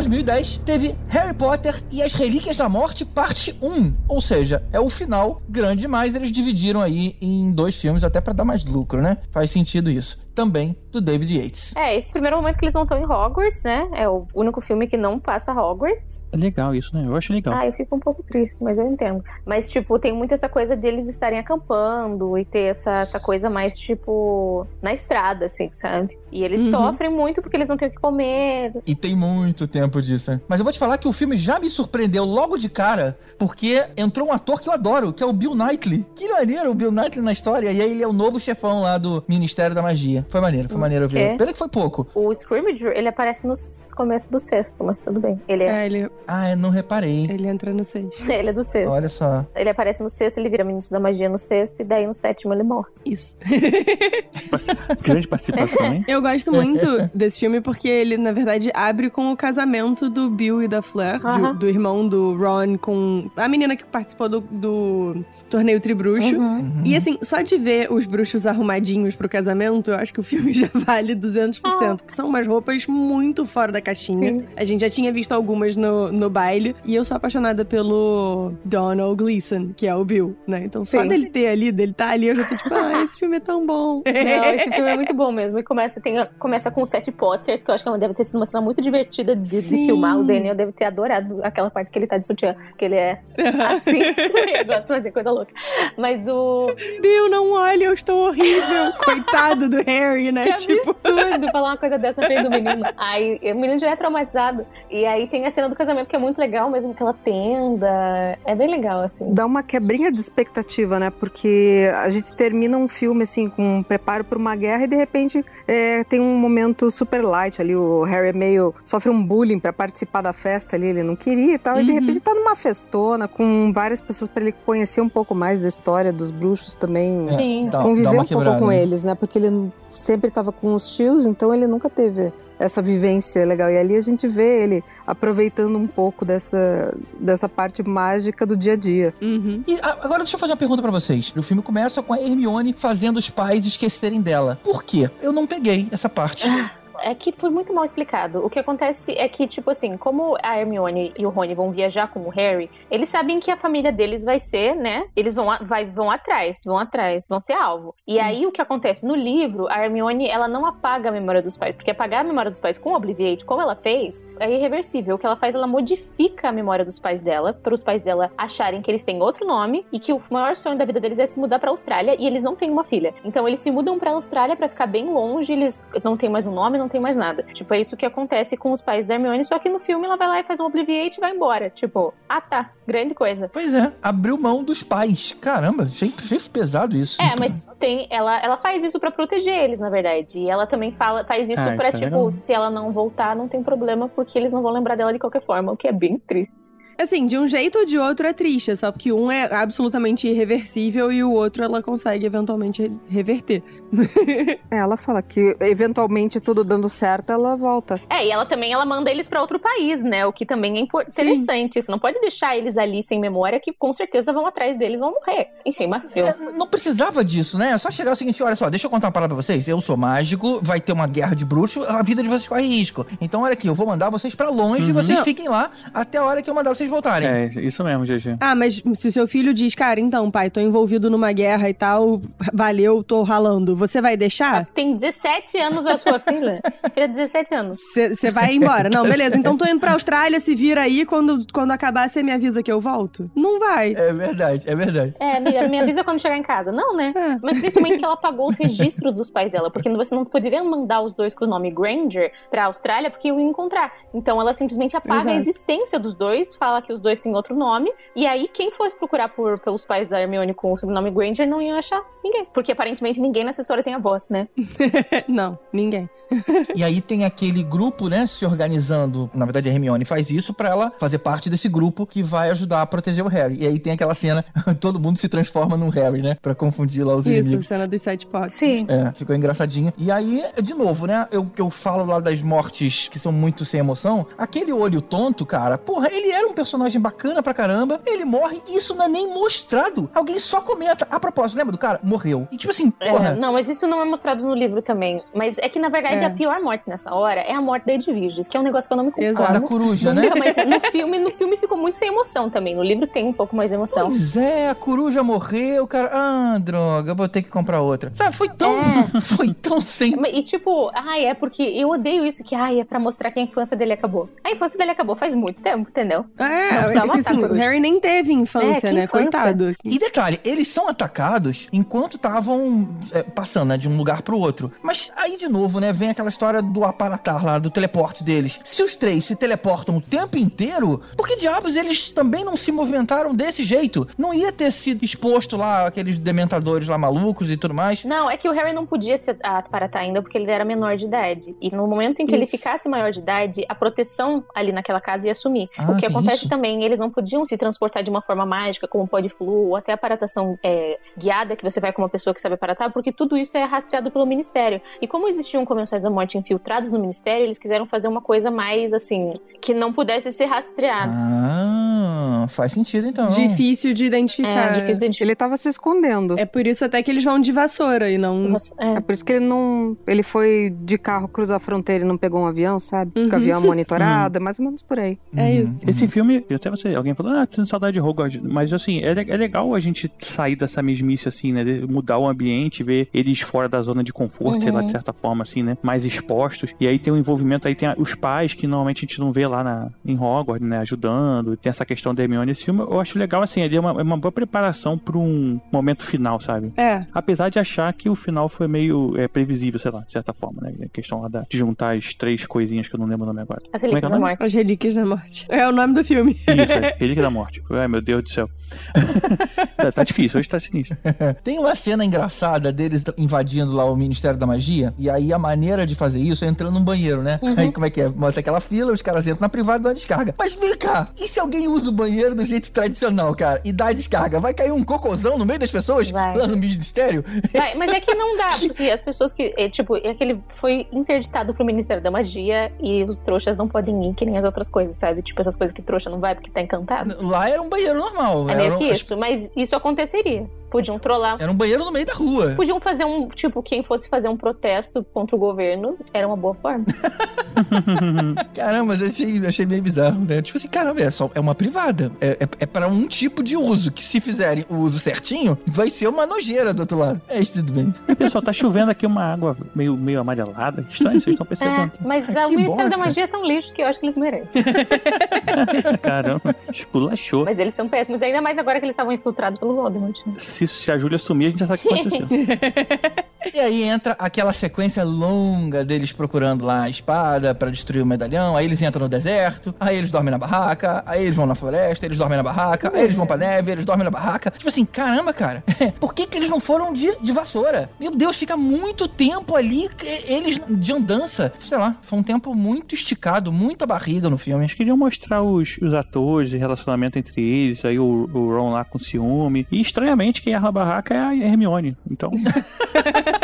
2010, teve Harry Potter e as Relíquias da Morte, parte 1. Ou seja, é o final grande demais. Eles dividiram aí em dois filmes, até para dar mais lucro, né? Faz sentido isso. Também do David Yates. É, esse primeiro momento que eles não estão em Hogwarts, né? É o único filme que não passa Hogwarts. É legal isso, né? Eu acho legal. Ah, eu fico um pouco triste, mas eu entendo. Mas, tipo, tem muito essa coisa deles estarem acampando e ter essa, essa coisa mais, tipo, na estrada, assim, sabe? E eles Uhum. sofrem muito porque eles não têm o que comer. E tem muito tempo disso, né? Mas eu vou te falar que o filme já me surpreendeu logo de cara, porque entrou um ator que eu adoro, que é o Bill Knightley. Que maneiro o Bill Knightley na história. E aí ele é o novo chefão lá do Ministério da Magia. Foi maneiro, foi maneiro ver. quê? Pena que foi pouco. O Scrimmage, ele aparece no começo do sexto, mas tudo bem. Ele é, É, ele, Ah, eu não reparei. ele entra no 6. ele é do sexto. Olha só. Ele aparece no sexto, ele vira ministro da magia no sexto, e daí no sétimo ele morre. Isso. Grande participação, hein? Eu gosto muito desse filme porque ele, na verdade, abre com o casamento do Bill e da Fleur, do- do, irmão do Ron com a menina que participou do, do torneio Tribruxo. Uhum. E assim, só de ver os bruxos arrumadinhos pro casamento, eu acho que o filme já vale 200%, que são umas roupas muito fora da caixinha. Sim. A gente já tinha visto algumas no, no baile, e eu sou apaixonada pelo Donald Gleason, que é o Bill, né? Então só Sim. dele ter ali, dele tá ali, eu já tô tipo, ah, esse filme é tão bom. Não, esse filme é muito bom mesmo. E começa, tem, começa com o Seth Potters, que eu acho que deve ter sido uma cena muito divertida de, de filmar. O Daniel deve ter adorado aquela parte que ele tá de sutiã, que ele é assim. eu gosto de fazer coisa louca. Mas o. Bill, não olha, eu estou horrível. Coitado do Harry, né? Que tipo. absurdo falar uma coisa dessa na frente do menino. Aí o menino já é traumatizado. E aí tem a cena do casamento que é muito legal, mesmo aquela tenda. É bem legal, assim. Dá uma quebrinha de expectativa, né? Porque a gente termina um filme assim com um preparo para uma guerra e de repente é, tem um momento super light ali. O Harry é meio sofre um bullying para participar da festa ali, ele não queria e tal. E de Uhum. repente tá numa festona com várias pessoas para ele conhecer um pouco mais da história dos bruxos também. Sim. dá- dá conviver uma um pouco com né? eles, né? Porque ele sempre estava com os tios, então ele nunca teve essa vivência legal. E ali a gente vê ele aproveitando um pouco dessa, dessa parte mágica do dia a dia. Uhum. E agora deixa eu fazer uma pergunta pra vocês. O filme começa com a Hermione fazendo os pais esquecerem dela. Por quê? Eu não peguei essa parte. É que foi muito mal explicado. O que acontece é que, tipo assim, como a Hermione e o Rony vão viajar com o Harry, eles sabem que a família deles vai ser, né? Eles vão, vai, vão atrás, vão atrás, vão ser alvo. E aí o que acontece? No livro, a Hermione, ela não apaga a memória dos pais, porque apagar a memória dos pais com o Obliviate, como ela fez, é irreversível. O que ela faz, ela modifica a memória dos pais dela, para os pais dela acharem que eles têm outro nome e que o maior sonho da vida deles é se mudar pra Austrália e eles não têm uma filha. Então eles se mudam pra Austrália pra ficar bem longe, eles não têm mais um nome, não tem mais nada. Tipo, é isso que acontece com os pais da Hermione, só que no filme ela vai lá e faz um Obliviate e vai embora. Tipo, ah tá, grande coisa. Pois é, abriu mão dos pais. Caramba, achei, achei pesado isso. É, mas tem. Ela, ela faz isso pra proteger eles, na verdade. E ela também fala, faz isso Ah, pra, isso é tipo, legal. se ela não voltar, não tem problema, porque eles não vão lembrar dela de qualquer forma, o que é bem triste. Assim, de um jeito ou de outro é triste, só porque um é absolutamente irreversível e o outro ela consegue eventualmente re- reverter. Ela fala que eventualmente tudo dando certo, ela volta. É, e ela também ela manda eles pra outro país, né? O que também é interessante. Isso não pode deixar eles ali sem memória, que com certeza vão atrás deles e vão morrer. Enfim, mas filme. É, não precisava disso, né? É só chegar o seguinte, olha só, deixa eu contar uma parada pra vocês. Eu sou mágico, vai ter uma guerra de bruxos, a vida de vocês corre risco. Então, olha aqui, eu vou mandar vocês pra longe e Uhum. vocês fiquem lá até a hora que eu mandar vocês voltarem. É, isso mesmo, GG. Ah, mas se o seu filho diz, cara, então, pai, tô envolvido numa guerra e tal, valeu, tô ralando, você vai deixar? Tem 17 anos a sua filha? Filha, 17 anos. Você vai embora. Não, beleza, então tô indo pra Austrália, se vira aí, quando, quando acabar você me avisa que eu volto? Não vai. É verdade, é verdade. É, amiga, me avisa quando chegar em casa. Não, né? É. Mas principalmente que ela apagou os registros dos pais dela, porque você não poderia mandar os dois com o nome Granger pra Austrália, porque eu ia encontrar. Então ela simplesmente apaga a Exato. existência dos dois, fala que os dois têm outro nome, e aí quem fosse procurar por, pelos pais da Hermione com o sobrenome Granger não ia achar ninguém. Porque aparentemente ninguém nessa história tem a voz, né? Não, ninguém. E aí tem aquele grupo, né, se organizando. Na verdade, a Hermione faz isso pra ela fazer parte desse grupo que vai ajudar a proteger o Harry. E aí tem aquela cena, todo mundo se transforma num Harry, né? Pra confundir lá os Isso, inimigos. cena dos sete potes. Sim. É, ficou engraçadinho. E aí, de novo, né? Eu que eu falo lá das mortes que são muito sem emoção. Aquele olho tonto, cara, porra, ele era um personagem bacana pra caramba, ele morre e isso não é nem mostrado. Alguém só comenta. A propósito, lembra do cara? Morreu. E tipo assim, porra. É, não, mas isso não é mostrado no livro também. Mas é que, na verdade, É. a pior morte nessa hora é a morte da Edviges, que é um negócio que eu não me conformo. Exato. Da coruja, né? Mais- no filme, no filme ficou muito sem emoção também. No livro tem um pouco mais de emoção. Pois é, a coruja morreu, cara. Ah, droga, vou ter que comprar outra. Sabe, foi tão. Foi tão sem. E tipo, ai, é porque eu odeio isso que, ai, é pra mostrar que a infância dele acabou. A infância dele acabou faz muito tempo, entendeu? É, é matar assim, o. Harry nem teve infância, É, né? infância. Coitado. E detalhe, eles são atacados enquanto estavam é, passando né, de um lugar pro outro. Mas aí, de novo, né, vem aquela história do aparatar lá, do teleporte deles. Se os três se teleportam o tempo inteiro, por que diabos eles também não se movimentaram desse jeito? Não ia ter sido exposto lá aqueles dementadores lá malucos e tudo mais. Não, é que o Harry não podia se aparatar ainda porque ele era menor de idade. E no momento em que ele Isso. ficasse maior de idade, a proteção ali naquela casa ia sumir. Ah, o que acontece isso? também, eles não podiam se transportar de uma forma mágica, como pode flu, ou até aparatação é, guiada, que você vai com uma pessoa que sabe aparatar, porque tudo isso é rastreado pelo Ministério. E como existiam comensais da morte infiltrados no Ministério, eles quiseram fazer uma coisa mais, assim, que não pudesse ser rastreado. Ah, faz sentido então. Difícil de identificar. É, difícil de identificar. Ele tava se escondendo. É por isso até que eles vão de vassoura e não. É. É por isso que ele não. Ele foi de carro cruzar a fronteira e não pegou um avião, sabe? Porque o Uhum. avião é monitorado, é mais ou menos por aí. É Uhum. isso. Esse filme, eu até você, alguém falou, ah, tenho saudade de Hogwarts, mas assim, é, é legal a gente sair dessa mesmice, assim, né, mudar o ambiente, ver eles fora da zona de conforto, sei lá, Uhum. de certa forma, assim, né, mais expostos, e aí tem o envolvimento, aí tem os pais, que normalmente a gente não vê lá na, em Hogwarts, né, ajudando, tem essa questão da Hermione, esse filme eu acho legal, assim, ele é uma, é uma boa preparação para um momento final, sabe? É. Apesar de achar que o final foi meio é, previsível, sei lá, de certa forma, né, a questão lá da, de juntar as três coisinhas que eu não lembro o nome agora. As Como é é relíquias da morte. As Relíquias da Morte. É o nome do filme. Isso, é. Relíquia da Morte. Ai, meu Deus do céu. tá, tá difícil, hoje tá sinistro. Tem uma cena engraçada deles invadindo lá o Ministério da Magia, e aí a maneira de fazer isso é entrando num banheiro, né? Uhum. Aí como é que é? Bota aquela fila, os caras entram na privada e dão a descarga. Mas vem cá, e se alguém usa o banheiro do jeito tradicional, cara, e dá a descarga? Vai cair um cocôzão no meio das pessoas Vai. lá no Ministério? Vai, mas é que não dá, porque as pessoas que. É, tipo, é que ele foi interditado pro Ministério da Magia e os trouxas não podem ir, que nem as outras coisas, sabe? Tipo, essas coisas que trouxa não vai porque tá encantado. Lá era um banheiro normal. É meio um- que isso, mas isso aconteceria. Podiam trollar. Era um banheiro no meio da rua. Podiam fazer um, tipo, quem fosse fazer um protesto contra o governo, era uma boa forma. Caramba, mas eu achei, achei meio bizarro, né? Tipo assim, caramba, é, só, é uma privada. É, é, é para um tipo de uso, que se fizerem o uso certinho, vai ser uma nojeira do outro lado. É isso, tudo bem. Pessoal, tá chovendo aqui uma água meio, meio amarelada. Estranho, vocês estão percebendo. É, mas Que o Ministério da. Magia é tão lixo que eu acho que eles merecem. Caramba, esculachou. Mas eles são péssimos, ainda mais agora que eles estavam infiltrados pelo Voldemort. né? Se, se a Júlia sumir, a gente já sabe o que aconteceu. E aí entra aquela sequência longa deles procurando lá a espada pra destruir o medalhão. Aí eles entram no deserto, aí eles dormem na barraca, aí eles vão na floresta, eles dormem na barraca, aí eles vão pra neve, eles dormem na barraca. Tipo assim, caramba, cara, por que, que eles não foram de, de vassoura? Meu Deus, fica muito tempo ali, eles de andança. Sei lá, foi um tempo muito esticado, muita barriga no filme. Eles queriam mostrar os, os atores e relacionamento entre eles, aí o, o Ron lá com ciúme. E estranhamente, quem erra a barraca é a Hermione. Então,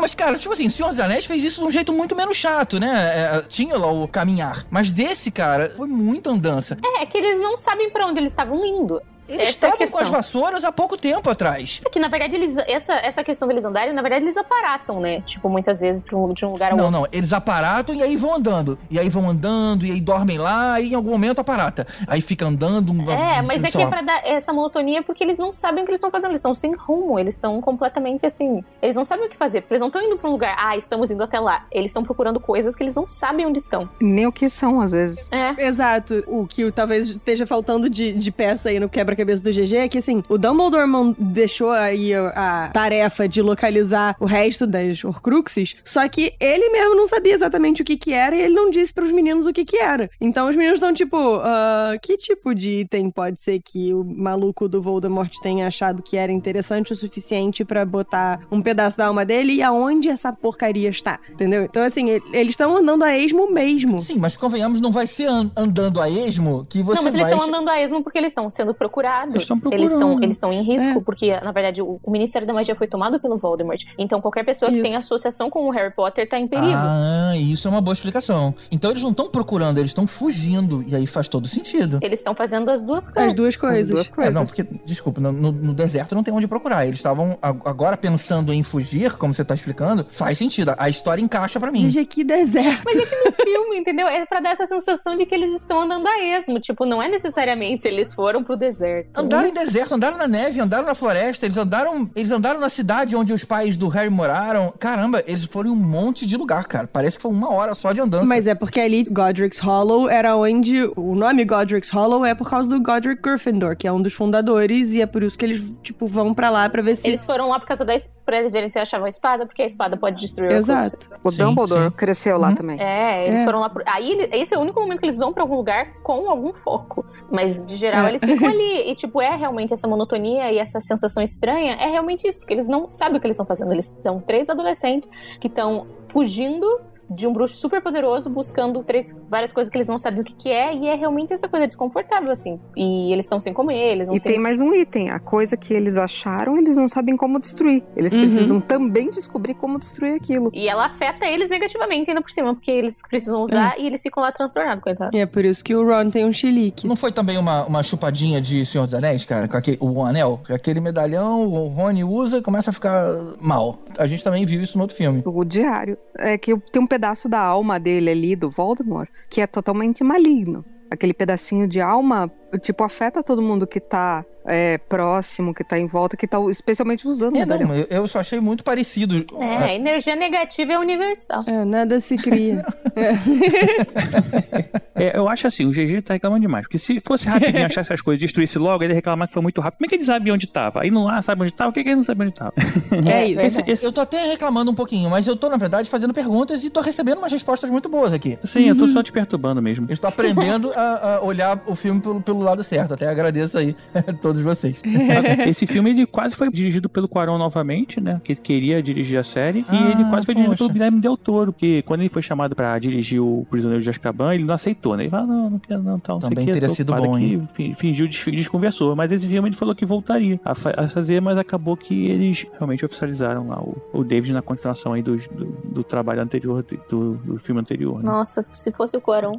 Mas cara, tipo assim, Senhor dos Anéis fez isso de um jeito muito menos chato, né? É, tinha lá o caminhar. Mas desse, cara, foi muita andança. É, é que eles não sabem pra onde eles estavam indo. Eles Essa é estavam com as vassouras há pouco tempo atrás. É que, na verdade, eles, essa, essa questão deles andarem, na verdade, eles aparatam, né? Tipo, muitas vezes um- de um lugar ao Não, outro. não, eles aparatam e aí vão andando. E aí vão andando, e aí dormem lá, e em algum momento aparata. Aí fica andando. um- É, mas é sei que é lá. pra dar essa monotonia porque eles não sabem o que eles estão fazendo. Eles estão sem rumo, eles estão completamente assim. Eles não sabem o que fazer, porque eles não estão indo pra um lugar, ah, estamos indo até lá. Eles estão procurando coisas que eles não sabem onde estão. Nem o que são, às vezes. É. Exato. O que talvez esteja faltando de, de peça aí no quebra-cabeça do GG é que, assim, o Dumbledore man- deixou aí a, a tarefa de localizar o resto das Horcruxes, só que ele mesmo não sabia exatamente o que que era e ele não disse pros meninos o que que era. Então os meninos estão tipo, ah, que tipo de item pode ser que o maluco do Voldemort tenha achado que era interessante o suficiente pra botar um pedaço da alma dele e aonde essa porcaria está, entendeu? Então, assim, e- eles estão andando a esmo mesmo. Sim, mas convenhamos, não vai ser an- andando a esmo que você não, mas vai. eles estão andando a esmo porque eles estão sendo procurados procurados. Eles estão Eles estão eles estão em risco, É. porque, na verdade, o, o Ministério da Magia foi tomado pelo Voldemort. Então, qualquer pessoa que Isso. tem associação com o Harry Potter tá em perigo. Ah, isso é uma boa explicação. Então eles não estão procurando, eles estão fugindo. E aí faz todo sentido. Eles estão fazendo as duas As coisas. duas coisas. As duas É, coisas. não, porque, desculpa, no, no- no deserto não tem onde procurar. Eles estavam ag- agora pensando em fugir, como você tá explicando, faz sentido. A história encaixa pra mim. GG, que deserto. Mas é que no filme, entendeu? É pra dar essa sensação de que eles estão andando a esmo. Tipo, não é necessariamente eles foram pro deserto. Andaram em deserto, andaram na neve, andaram na floresta, eles andaram, eles andaram na cidade onde os pais do Harry moraram. Caramba, eles foram em um monte de lugar, cara. Parece que foi uma hora só de andança. Mas é porque ali Godric's Hollow era onde. O nome Godric's Hollow é por causa do Godric Gryffindor, que é um dos fundadores, e é por isso que eles, tipo, vão pra lá pra ver se. Eles foram lá por causa da pra eles verem se achavam a espada, porque a espada pode destruir Exato. o O Sim, Dumbledore sim. cresceu lá Uhum. também. É, eles É. foram lá. Por... Aí esse é o único momento que eles vão pra algum lugar com algum foco. Mas de geral É. eles ficam ali. E tipo, é realmente essa monotonia e essa sensação estranha. É realmente isso, porque eles não sabem o que eles estão fazendo. Eles são três adolescentes que estão fugindo de um bruxo super poderoso, buscando três, várias coisas que eles não sabem o que, que é, e é realmente essa coisa desconfortável, assim. E eles estão sem comer, eles não E têm tem mais um item. A coisa que eles acharam, eles não sabem como destruir. Eles Uhum. precisam também descobrir como destruir aquilo. E ela afeta eles negativamente ainda por cima, porque eles precisam usar e eles ficam lá transtornados, coitado. E é por isso que o Ron tem um chilique. Não foi também uma, uma chupadinha de Senhor dos Anéis, cara? Com aquele, o anel? Aquele medalhão, o Rony usa e começa a ficar mal. A gente também viu isso no outro filme. O diário. É que tem um pedaço da alma dele ali, do Voldemort, que é totalmente maligno. Aquele pedacinho de alma, tipo, afeta todo mundo que tá é, próximo, que tá em volta, que tá especialmente usando o É, medalhão. não, eu, eu só achei muito parecido. É, a energia negativa é universal. É, nada se cria. É. É, eu acho assim, o GG tá reclamando demais. Porque se fosse rapidinho achar essas coisas, destruísse logo, ele ia reclamar que foi muito rápido. Como é que ele sabia onde tava? Aí não lá sabe onde tava, o que, que ele não sabe onde tava? É isso. Esse- esse- Eu tô até reclamando um pouquinho, mas eu tô, na verdade, fazendo perguntas e tô recebendo umas respostas muito boas aqui. Sim, eu tô só te perturbando mesmo. Eu estou aprendendo a, a olhar o filme pelo, pelo lado certo. Até agradeço aí a todos vocês. Esse filme ele quase foi dirigido pelo Quaron novamente, né? Que ele queria dirigir a série. Ah, e ele quase foi dirigido poxa. pelo Guilherme Del Toro. Porque quando ele foi chamado pra dirigir o Prisioneiro de Azkaban, ele não aceitou, né? Ele falou, não, não quero não, tal, não Também quê, teria sido bom, aqui. Fin- Fingiu, des- desconversou. Mas esse filme ele falou que voltaria a, fa- a fazer, mas acabou que eles realmente oficializaram lá o, o David na continuação aí do, do, do trabalho anterior, do, do filme anterior, né? Nossa, se fosse o Quaron.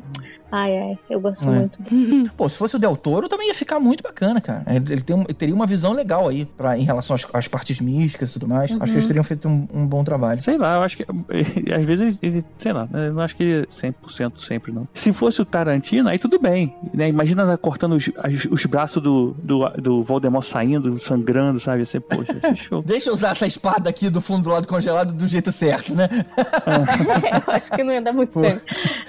Ai, ai, eu gosto É. muito dele. Pô, se fosse o Del Toro, também ia ficar muito bacana, cara. Ele, ele tem ele teria uma visão legal aí pra, em relação às, às partes místicas e tudo mais. Acho que eles teriam feito um, um bom trabalho. Sei lá, eu acho que. Às vezes ele, sei lá, eu não acho que ele é 100% sempre, não. Se fosse o Tarantino, aí tudo bem. Né? Imagina ela cortando os, os braços do, do, do Voldemort saindo, sangrando, sabe? Assim, poxa, esse show. Deixa eu usar essa espada aqui do fundo do lado congelado do jeito certo, né? eu acho que não ia dar muito certo.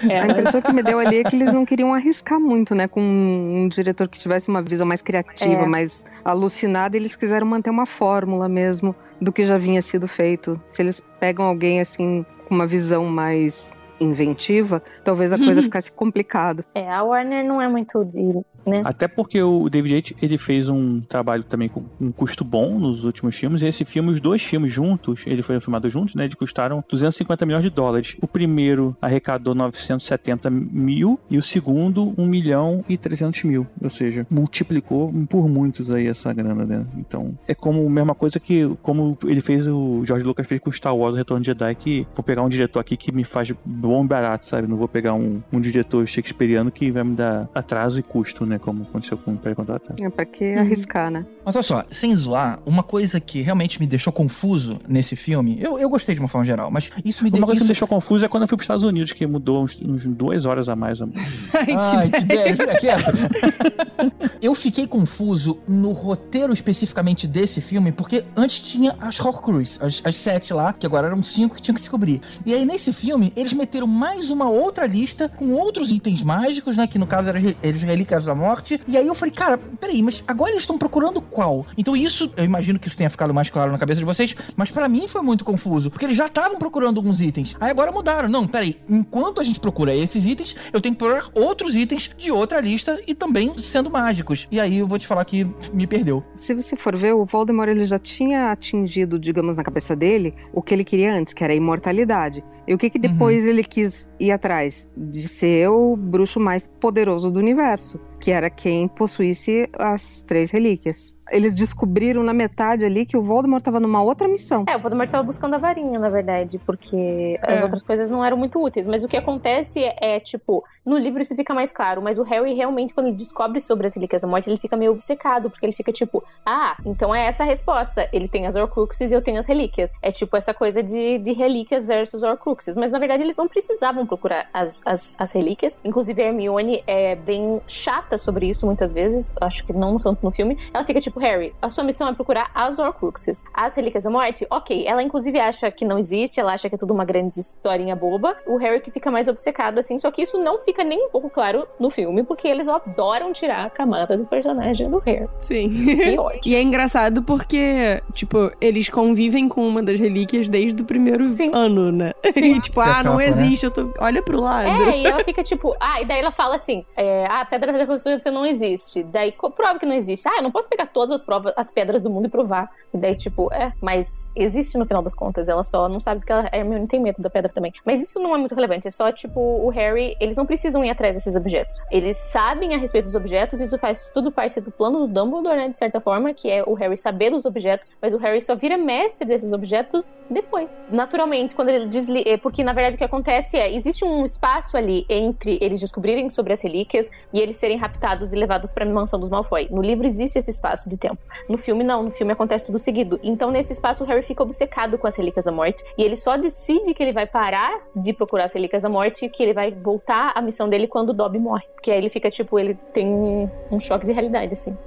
É, A impressão que me deu ali é que eles não queriam arriscar muito, né? Com um diretor que tivesse uma visão mais criativa, É. mais alucinada, eles quiseram manter uma fórmula mesmo do que já vinha sido feito. Se eles pegam alguém assim com uma visão mais inventiva, talvez a coisa ficasse complicado. É, a Warner não é muito de, né? Até porque o David Yates, ele fez um trabalho também com um custo bom nos últimos filmes. E esse filme, os dois filmes juntos, ele foi filmado juntos, né? Eles custaram 250 milhões de dólares. O primeiro arrecadou 970 mil e o segundo 1 milhão e 300 mil. Ou seja, multiplicou por muitos aí essa grana, né? Então, é como a mesma coisa que como ele fez o George Lucas fez com Star Wars, o Retorno de Jedi, que vou pegar um diretor aqui que me faz bom e barato, sabe? Não vou pegar um, um diretor shakespeariano que vai me dar atraso e custo, né? Como aconteceu com o pré-contratado. É pra que arriscar, né? Mas olha só, sem zoar, uma coisa que realmente me deixou confuso nesse filme, eu, eu gostei de uma forma geral, mas isso me Uma coisa que isso... me deixou confuso é quando eu fui para os Estados Unidos, que mudou uns, uns duas horas a mais. Ai, Tibério, fica quieto. Eu fiquei confuso no roteiro especificamente desse filme, porque antes tinha as Horcrux, as, as sete lá, que agora eram cinco que tinham que descobrir. E aí nesse filme, eles meteram mais uma outra lista com outros itens mágicos, né? Que no caso eram as relíquias da morte. E aí eu falei, cara, peraí, mas agora eles estão procurando qual? Então isso, eu imagino que isso tenha ficado mais claro na cabeça de vocês, mas pra mim foi muito confuso, porque eles já estavam procurando alguns itens. Aí agora mudaram. Não, peraí, enquanto a gente procura esses itens, eu tenho que procurar outros itens de outra lista e também sendo mágicos. E aí eu vou te falar que me perdeu. Se você for ver, o Voldemort ele já tinha atingido, digamos, na cabeça dele, o que ele queria antes, que era a imortalidade. E o que que depois ele quis ir atrás? De ser o bruxo mais poderoso do universo, que era quem possuísse as três relíquias. Eles descobriram na metade ali que o Voldemort estava numa outra missão. É, o Voldemort estava buscando a varinha, na verdade, porque as É. outras coisas não eram muito úteis. Mas o que acontece é, é, tipo, no livro isso fica mais claro, mas o Harry realmente, quando ele descobre sobre as Relíquias da Morte, ele fica meio obcecado, porque ele fica tipo, ah, então é essa a resposta. Ele tem as Horcruxes e eu tenho as Relíquias. É tipo essa coisa de, de Relíquias versus Horcruxes. Mas na verdade eles não precisavam procurar as, as, as Relíquias. Inclusive a Hermione é bem chata sobre isso muitas vezes, acho que não tanto no filme. Ela fica tipo, Harry, a sua missão é procurar as Horcruxes. As Relíquias da Morte, ok. Ela inclusive acha que não existe, ela acha que é tudo uma grande historinha boba. O Harry que fica mais obcecado, assim. Só que isso não fica nem um pouco claro no filme, porque eles adoram tirar a camada do personagem do Harry. Sim. Que ótimo. E é engraçado porque, tipo, eles convivem com uma das relíquias desde o primeiro ano, né? Sim. E, tipo, Que é ah, não capa, né? existe, eu tô... olha pro lado. É, e ela fica tipo, ah, e daí ela fala assim: é, ah, a pedra da reconstrução não existe. Daí prova que não existe. Ah, eu não posso pegar todas as provas, as pedras do mundo e provar. E daí, tipo, é, mas existe no final das contas. Ela só não sabe que ela, a Hermione tem medo da pedra também. Mas isso não é muito relevante. É só, tipo, o Harry, eles não precisam ir atrás desses objetos. Eles sabem a respeito dos objetos, isso faz tudo parte do plano do Dumbledore, né, de certa forma, que é o Harry saber dos objetos, mas o Harry só vira mestre desses objetos depois. Naturalmente, quando ele desliga. Porque, na verdade, o que acontece é: existe um espaço ali entre eles descobrirem sobre as relíquias e eles serem raptados e levados pra mansão dos Malfoy. No livro existe esse espaço de tempo. No filme, não. No filme acontece tudo seguido. Então, nesse espaço, o Harry fica obcecado com as relíquias da morte. E ele só decide que ele vai parar de procurar as relíquias da morte e que ele vai voltar à missão dele quando o Dobby morre. Porque aí ele fica, tipo, ele tem um, um choque de realidade, assim.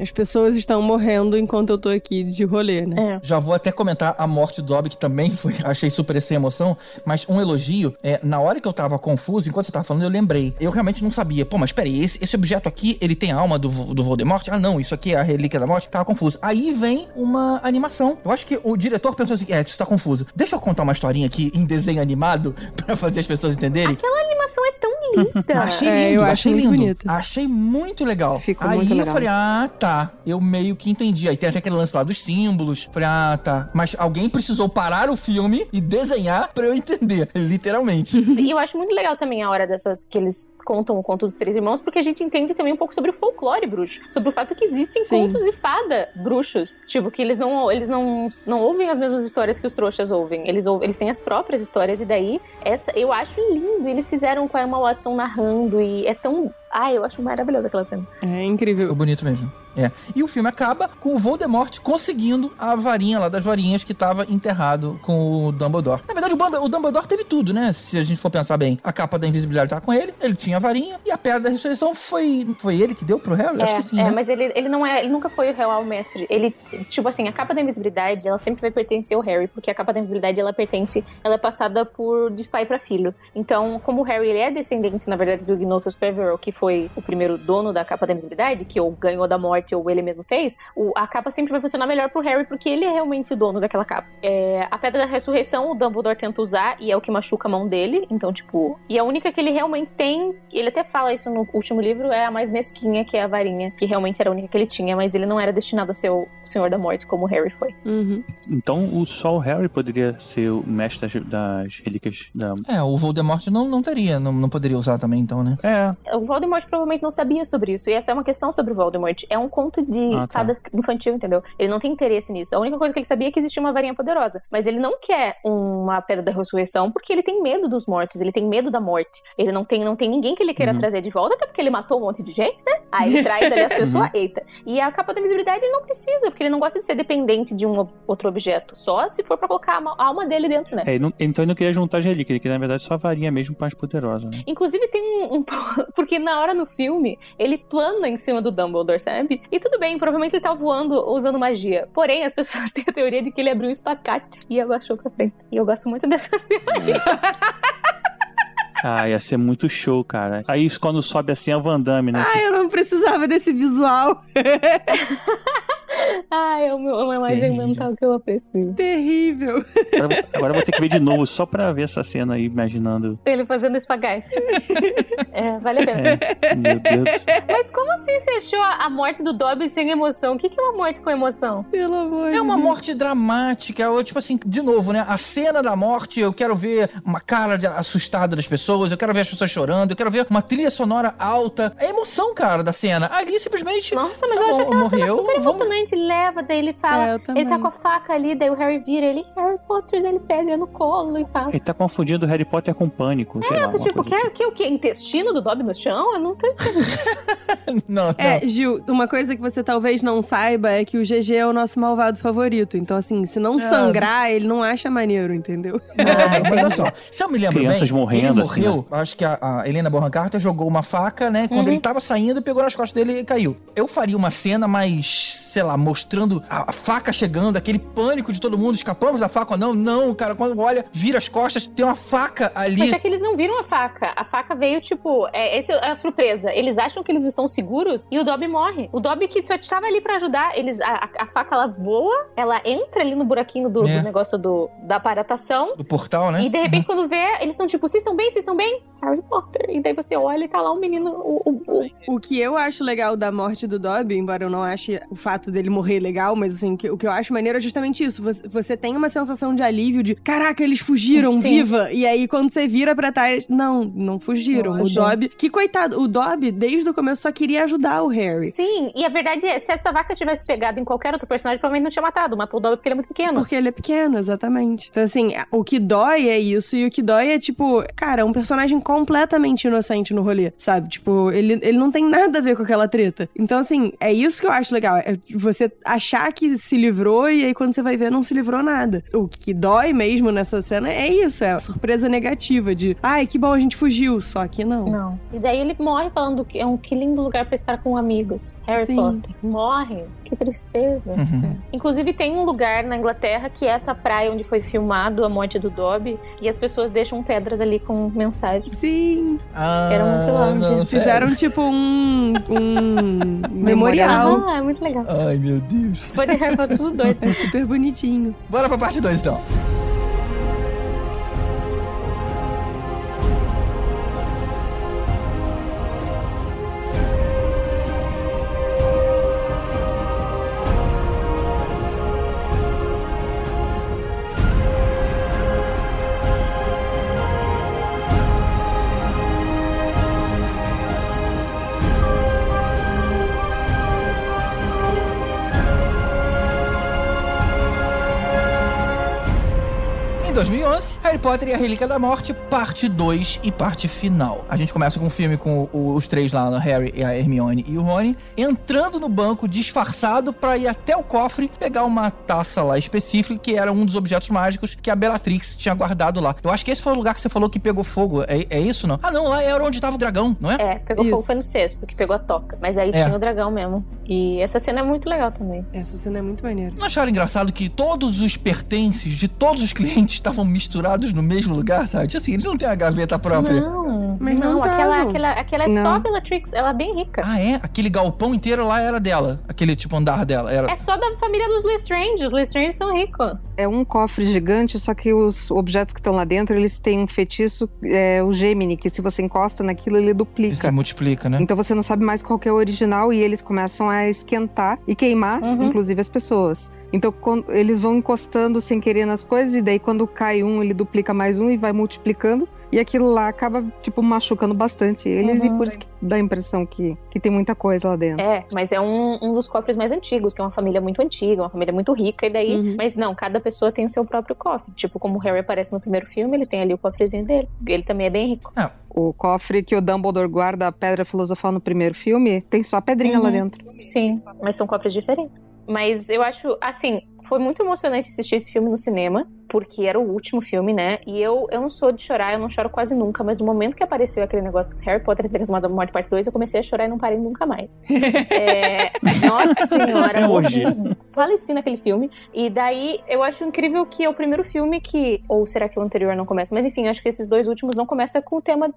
As pessoas estão morrendo enquanto eu tô aqui de rolê, né? É. Já vou até comentar a morte do Dobby, que também foi, achei super sem emoção, mas um elogio, é, na hora que eu tava confuso, enquanto você tava falando, eu lembrei. Eu realmente não sabia. Pô, mas peraí, esse, esse objeto aqui, ele tem a alma do, do Voldemort? Ah, não, isso aqui é a relíquia da morte? Tava confuso. Aí vem uma animação. Eu acho que o diretor pensou assim, é, isso tá confuso. Deixa eu contar uma historinha aqui em desenho animado pra fazer as pessoas entenderem. Aquela animação é tão linda. Achei É, lindo, eu acho achei muito lindo. bonito. Achei muito legal. Ficou Aí muito eu legal. falei, ah, tá. Eu meio que entendi. Aí tem até aquele lance lá dos símbolos. Falei, ah, tá. Mas alguém precisou parar o filme e desenhar pra eu entender, literalmente. E eu acho muito legal também a hora dessas que eles contam o conto dos três irmãos, porque a gente entende também um pouco sobre o folclore bruxo, sobre o fato que existem Sim. contos de fada bruxos, tipo que eles não eles não, não ouvem as mesmas histórias que os trouxas ouvem, eles ouvem, eles têm as próprias histórias e daí essa eu acho lindo, eles fizeram com a Emma Watson narrando e é tão Ai, eu acho maravilhosa aquela cena. É incrível. Ficou bonito mesmo. É. E o filme acaba com o Voldemort conseguindo a varinha lá das varinhas que tava enterrado com o Dumbledore. Na verdade, o, Dumbledore teve tudo, né? Se a gente for pensar bem. A capa da invisibilidade tava com ele, ele tinha a varinha, e a pedra da ressurreição foi. Foi ele que deu pro Harry? Acho é, que sim. é, né? mas ele, ele não é, ele nunca foi o real mestre. Ele, tipo assim, a capa da invisibilidade, ela sempre vai pertencer ao Harry, porque a capa da invisibilidade ela pertence, ela é passada por de pai pra filho. Então, como o Harry ele é descendente, na verdade, do Ignotus Peverell, que foi o primeiro dono da capa da invisibilidade, que ou ganhou da morte ou ele mesmo fez, o- a capa sempre vai funcionar melhor pro Harry, porque ele é realmente o dono daquela capa. É, a pedra da ressurreição, o Dumbledore tenta usar e é o que machuca a mão dele. Então, tipo, e a única que ele realmente tem, ele até fala isso no último livro, é a mais mesquinha, que é a varinha, que realmente era a única que ele tinha, mas ele não era destinado a ser o Senhor da Morte, como o Harry foi. Uhum. Então o só o Harry poderia ser o mestre das, das relíquias da. É, o Voldemort não, não teria, não, não poderia usar também, então, né? É, O Voldemort provavelmente não sabia sobre isso. E essa é uma questão sobre o Voldemort. É um conto de Ah, tá. fada infantil, entendeu? Ele não tem interesse nisso. A única coisa que ele sabia é que existia uma varinha poderosa. Mas ele não quer uma pedra da ressurreição porque ele tem medo dos mortos. Ele tem medo da morte. Ele não tem, não tem ninguém que ele queira Uhum. trazer de volta, até porque ele matou um monte de gente, né? Aí ele traz ali as pessoas, eita. E a capa da invisibilidade ele não precisa, porque ele não gosta de ser dependente de um outro objeto. Só se for pra colocar a ma- a alma dele dentro, né? é, não- então ele não queria juntar as relíquias, ele queria, na verdade, só a varinha mesmo mais poderosa. Né? Inclusive tem um, um- Porque na hora no filme, ele plana em cima do Dumbledore, sabe? E tudo bem, provavelmente ele tá voando usando magia. Porém, as pessoas têm a teoria de que ele abriu um espacate e abaixou pra frente. E eu gosto muito dessa teoria. Ah, ia ser muito show, cara. Aí quando sobe assim é o Van Damme, né? Ai, eu não precisava desse visual. Ai, é uma, uma imagem Terrível. mental que eu aprecio. Terrível. Agora, agora eu vou ter que ver de novo só pra ver essa cena aí, imaginando. Ele fazendo espaguete. é, vale a pena. É, meu Deus. Mas como assim você achou a morte do Dobby sem emoção? O que é uma morte com emoção? Pelo amor É uma morte dramática, eu, tipo assim, de novo, né? A cena da morte, eu quero ver uma cara de- assustada das pessoas, eu quero ver as pessoas chorando, eu quero ver uma trilha sonora alta. É a emoção, cara, da cena. Ali simplesmente. Nossa, mas tá eu acho bom, aquela cena morreu, super vamos- Ele leva, daí ele fala. É, ele tá com a faca ali, daí o Harry vira ele, Harry Potter, daí ele pega no colo e fala. Ele tá confundindo Harry Potter com pânico, sei lá. É, uma tipo, quer que o quê? Intestino do Dobby no chão? Eu não tô Não, não. É, Gil, uma coisa que você talvez não saiba é que o GG é o nosso malvado favorito. Então, assim, se não É. sangrar, ele não acha maneiro, entendeu? Não, mas olha só, se eu me lembro Crianças bem, morrendo, ele assim, morreu, acho que a, a Helena Bonham Carter jogou uma faca, né? Quando Uhum. ele tava saindo, pegou nas costas dele e caiu. Eu faria uma cena mais, sei lá, mostrando a, faca chegando, aquele pânico de todo mundo, escapamos da faca ou não? Não, cara, quando olha, vira as costas, tem uma faca ali. Mas é que eles não viram a faca. A faca veio, tipo, é, essa é a surpresa. Eles acham que eles estão seguros e o Dobby morre. O Dobby que só estava ali pra ajudar, eles, a, a- faca ela voa, ela entra ali no buraquinho do, É. do negócio do, da aparatação. Do portal, né? E de repente, quando vê, eles estão tipo, vocês estão bem? Vocês estão bem? Harry Potter. E daí você olha e tá lá o menino. O, o- o- O que eu acho legal da morte do Dobby, embora eu não ache o fato dele morrer legal, mas assim, o que eu acho maneiro é justamente isso. Você, você tem uma sensação de alívio de, caraca, eles fugiram, Sim. viva! E aí, quando você vira pra trás, não, não fugiram. O Lógico. Dobby, que coitado, o Dobby, desde o começo, só queria ajudar o Harry. Sim, e a verdade é, se essa vaca tivesse pegado em qualquer outro personagem, provavelmente não tinha matado. Matou o Dobby porque ele é muito pequeno. Porque ele é pequeno, exatamente. Então, assim, o que dói é isso, e o que dói é, tipo, cara, um personagem completamente inocente no rolê, sabe? Tipo, ele, ele não tem nada a ver com aquela treta. Então, assim, é isso que eu acho legal. É você achar que se livrou e aí quando você vai ver, não se livrou nada. O que dói mesmo nessa cena é isso, é a surpresa negativa de, ai, que bom, a gente fugiu. Só que não. Não. E daí ele morre falando que é um que lindo lugar pra estar com amigos. Harry Sim. Potter. Morre. Que tristeza. Uhum. Inclusive, tem um lugar na Inglaterra que é essa praia onde foi filmado a morte do Dobby. E as pessoas deixam pedras ali com mensagens. Sim. Ah, Era uma Finlândia. não? Fizeram, tipo, um, um memorial. Ah, é muito legal. Ai, meu Deus. Foi de Harry Potter tudo doido. É super bonitinho. Bora pra parte 2, então. Potter e a Relíquia da Morte, parte 2 e parte final. A gente começa com um filme com o- os três lá, o Harry, a Hermione e o Rony, entrando no banco disfarçado pra ir até o cofre pegar uma taça lá específica, que era um dos objetos mágicos que a Bellatrix tinha guardado lá. Eu acho que esse foi o lugar que você falou que pegou fogo. É, é isso, não? Ah, não, lá era onde tava o dragão, não é? É, pegou Isso. fogo foi no sexto, que pegou a toca. Mas aí É. tinha o dragão mesmo. E essa cena é muito legal também. Essa cena é muito maneira. Não acharam engraçado que todos os pertences de todos os clientes estavam misturados no mesmo lugar, sabe? Tipo assim, eles não têm a gaveta própria. Não, Mas não, não aquela, aquela, aquela é Não. só Bellatrix, ela é bem rica. Ah, é? Aquele galpão inteiro lá era dela. Aquele tipo andar dela. Era... É só da família dos Lestrange. Os Lestrange são ricos. É um cofre gigante, só que os objetos que estão lá dentro, eles têm um feitiço, é, o Gemini, que se você encosta naquilo, ele duplica. se multiplica, né? Então você não sabe mais qual que é o original e eles começam a esquentar e queimar, Uhum. inclusive, as pessoas. Então quando- eles vão encostando sem querer nas coisas e daí quando cai um, ele duplica mais um e vai multiplicando. E aquilo lá acaba, tipo, machucando bastante eles e Uhum. por isso que dá a impressão que, que tem muita coisa lá dentro. É, mas é um, um dos cofres mais antigos, que é uma família muito antiga, uma família muito rica, e daí. Uhum. Mas não, cada pessoa tem o seu próprio cofre. Tipo, como o Harry aparece no primeiro filme, ele tem ali o cofrezinho dele. Ele também é bem rico. O cofre que o Dumbledore guarda a pedra filosofal no primeiro filme, tem só a pedrinha lá Uhum. dentro. Sim, mas são cofres diferentes. Mas eu acho, assim, foi muito emocionante assistir esse filme no cinema, porque era o último filme, né? E eu, eu não sou de chorar, eu não choro quase nunca, mas no momento que apareceu aquele negócio do Harry Potter e Legado da Morte Parte 2, eu comecei a chorar e não parei nunca mais. é, nossa senhora, eu hoje. faleci naquele filme. E daí eu acho incrível que é o primeiro filme que. Ou será que o anterior não começa? Mas enfim, acho que esses dois últimos não começam com o tema.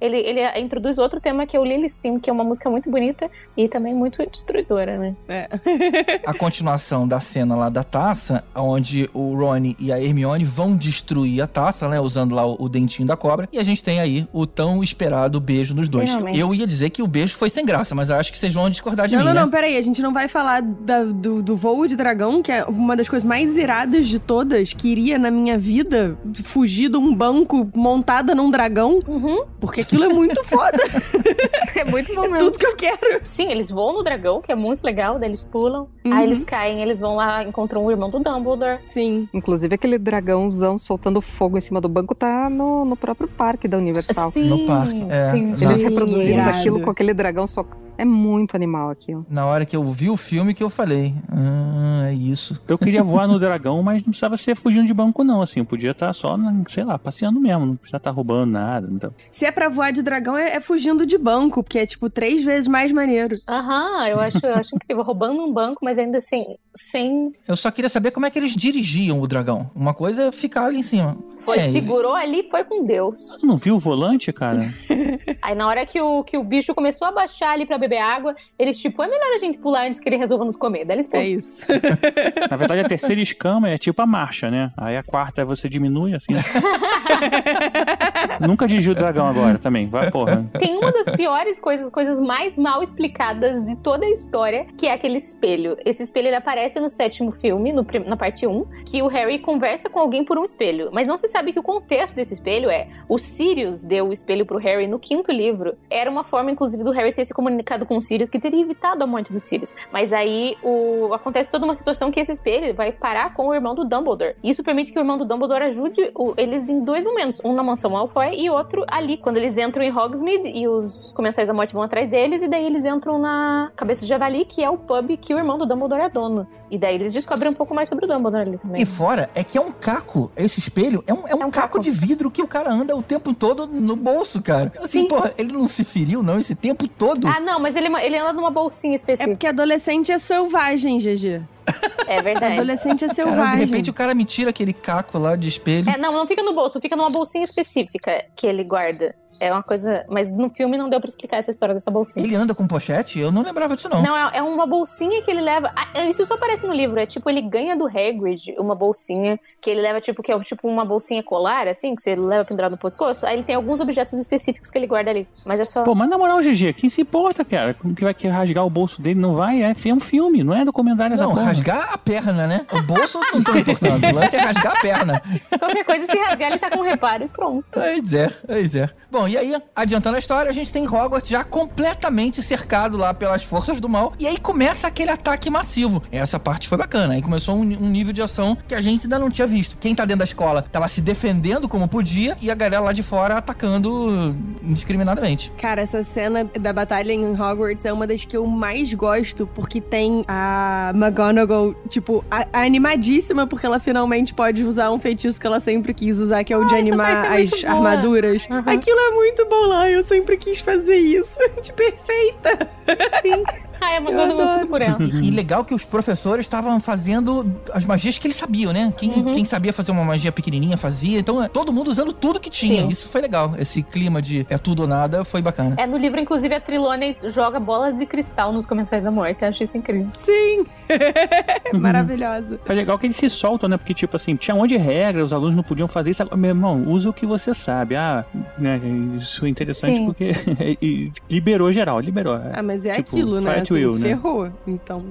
Ele, ele introduz outro tema que é o Lily's Theme, que é uma música muito bonita e também muito destruidora, né? É. A continuação da cena lá da taça, onde o Rony e a Hermione vão destruir a taça, né? Usando lá o, o dentinho da cobra. E a gente tem aí o tão esperado beijo nos dois. Finalmente. Eu ia dizer que o beijo foi sem graça, mas acho que vocês vão discordar de Não, mim, não, né? não, peraí. A gente não vai falar da- do, do voo de dragão, que é uma das coisas mais iradas de todas, que iria na minha vida fugir de um banco montada num dragão, Uhum. porque aquilo é muito foda. É muito bom mesmo. Tudo que eu quero. Sim, eles voam no dragão, que é muito legal, daí eles pulam. Uhum. Aí eles caem, eles vão lá, encontram o irmão do Dumbledore. Sim. Inclusive, aquele dragãozão soltando fogo em cima do banco tá no, no próprio parque da Universal. Sim, No parque, é. sim. Eles Sim, reproduzindo irado. aquilo com aquele dragão só. É muito animal aquilo. Na hora que eu vi o filme que eu falei, ah, é isso. Eu queria voar no dragão, mas não precisava ser fugindo de banco, não. Assim, eu podia estar só, na- sei lá, passeando mesmo. Não precisava estar roubando nada. Então. Se é pra voar de dragão, é, é fugindo de banco, porque é tipo três vezes mais maneiro. Aham, eu acho, eu acho incrível. Roubando um banco, mas ainda assim, sem. Eu só queria saber como é que eles dirigiam o dragão. Uma coisa é ficar ali em cima. Foi, É, segurou ali, foi com Deus. Tu não viu o volante, cara? Aí na hora que o, que o bicho começou a baixar ali pra beber água, eles, tipo, é melhor a gente pular antes que ele resolva nos comer. Daí eles É pulam. isso. Na verdade, a terceira escama é tipo a marcha, né? Aí a quarta você diminui, assim. Nunca dirigiu o dragão agora também. Vai, porra. Tem uma das piores coisas, coisas mais mal explicadas de toda a história, que é aquele espelho. Esse espelho ele aparece no sétimo filme, no na parte 1, que o Harry conversa com alguém por um espelho. Mas não se sabe que o contexto desse espelho é o Sirius deu o espelho pro Harry no quinto livro. Era uma forma, inclusive, do Harry ter se comunicado com o Sirius que teria evitado a morte do Sirius. Mas aí o... acontece toda uma situação que esse espelho vai parar com o irmão do Dumbledore. Isso permite que o irmão do Dumbledore ajude o- eles em dois momentos. Um na mansão Malfoy e outro ali, quando eles entram em Hogsmeade e os comensais da morte vão atrás deles, e daí eles entram na Cabeça de Javali, que é o pub que o irmão do Dumbledore é dono. E daí eles descobrem um pouco mais sobre o Dumbledore ali também. E fora, é que é um caco. Esse espelho é um, é um, um caco, caco. de vidro que o cara anda o tempo todo no bolso, cara. Assim, Sim. porra, ele não se feriu, não, esse tempo todo. Ah, não, mas ele, ele anda numa bolsinha É específica. porque adolescente é selvagem, GG. É, verdade. Adolescente é Cara, selvagem. de repente o cara me tira aquele caco lá de espelho. É, não, não fica no bolso, fica numa bolsinha específica que ele guarda. É uma coisa. Mas no filme não deu pra explicar essa história dessa bolsinha. Ele anda com pochete? Eu não lembrava disso, não. Não, é, é uma bolsinha que ele leva. Ah, isso só aparece no livro. É tipo, ele ganha do Hagrid uma bolsinha que ele leva, tipo, que é tipo uma bolsinha colar, assim, que você leva pendurado no pescoço. Aí ele tem alguns objetos específicos que ele guarda ali. Mas é só. Pô, mas na moral, GG, quem se importa, cara? Como que vai querer rasgar o bolso dele? Não vai, é, é um filme, não é documentário essa Não, porra. rasgar a perna, né? O bolso eu não tô importando. O lance é rasgar a perna. Qualquer coisa, se rasgar, ele tá com reparo e pronto. Pois é, pois é. Bom, e aí, adiantando a história, a gente tem Hogwarts já completamente cercado lá pelas forças do mal. E aí começa aquele ataque massivo. Essa parte foi bacana. Aí começou um, um nível de ação que a gente ainda não tinha visto. Quem tá dentro da escola tava se defendendo como podia e a galera lá de fora atacando indiscriminadamente. Cara, essa cena da batalha em Hogwarts é uma das que eu mais gosto, porque tem a McGonagall, tipo, a- animadíssima, porque ela finalmente pode usar um feitiço que ela sempre quis usar, que é o de essa animar é as boa. armaduras. Uhum. Aquilo é muito bom lá, eu sempre quis fazer isso. De perfeita. Sim. Ai, adoro. tudo por ela. E legal que os professores estavam fazendo as magias que eles sabiam, né? Quem, Uhum. quem sabia fazer uma magia pequenininha fazia. Então, é, todo mundo usando tudo que tinha. Sim. Isso foi legal. Esse clima de é tudo ou nada foi bacana. É, no livro, inclusive, a Trilone joga bolas de cristal nos Comensais da Morte. Eu acho isso incrível. Sim. Maravilhosa. É legal que eles se soltam, né? Porque, tipo assim, tinha um monte de regras, os alunos não podiam fazer isso. Meu irmão, usa o que você sabe. Ah, né? Isso é interessante Sim. porque liberou geral, liberou. Ah, mas é Tipo, aquilo, né? Assim, né? ferrou. Então,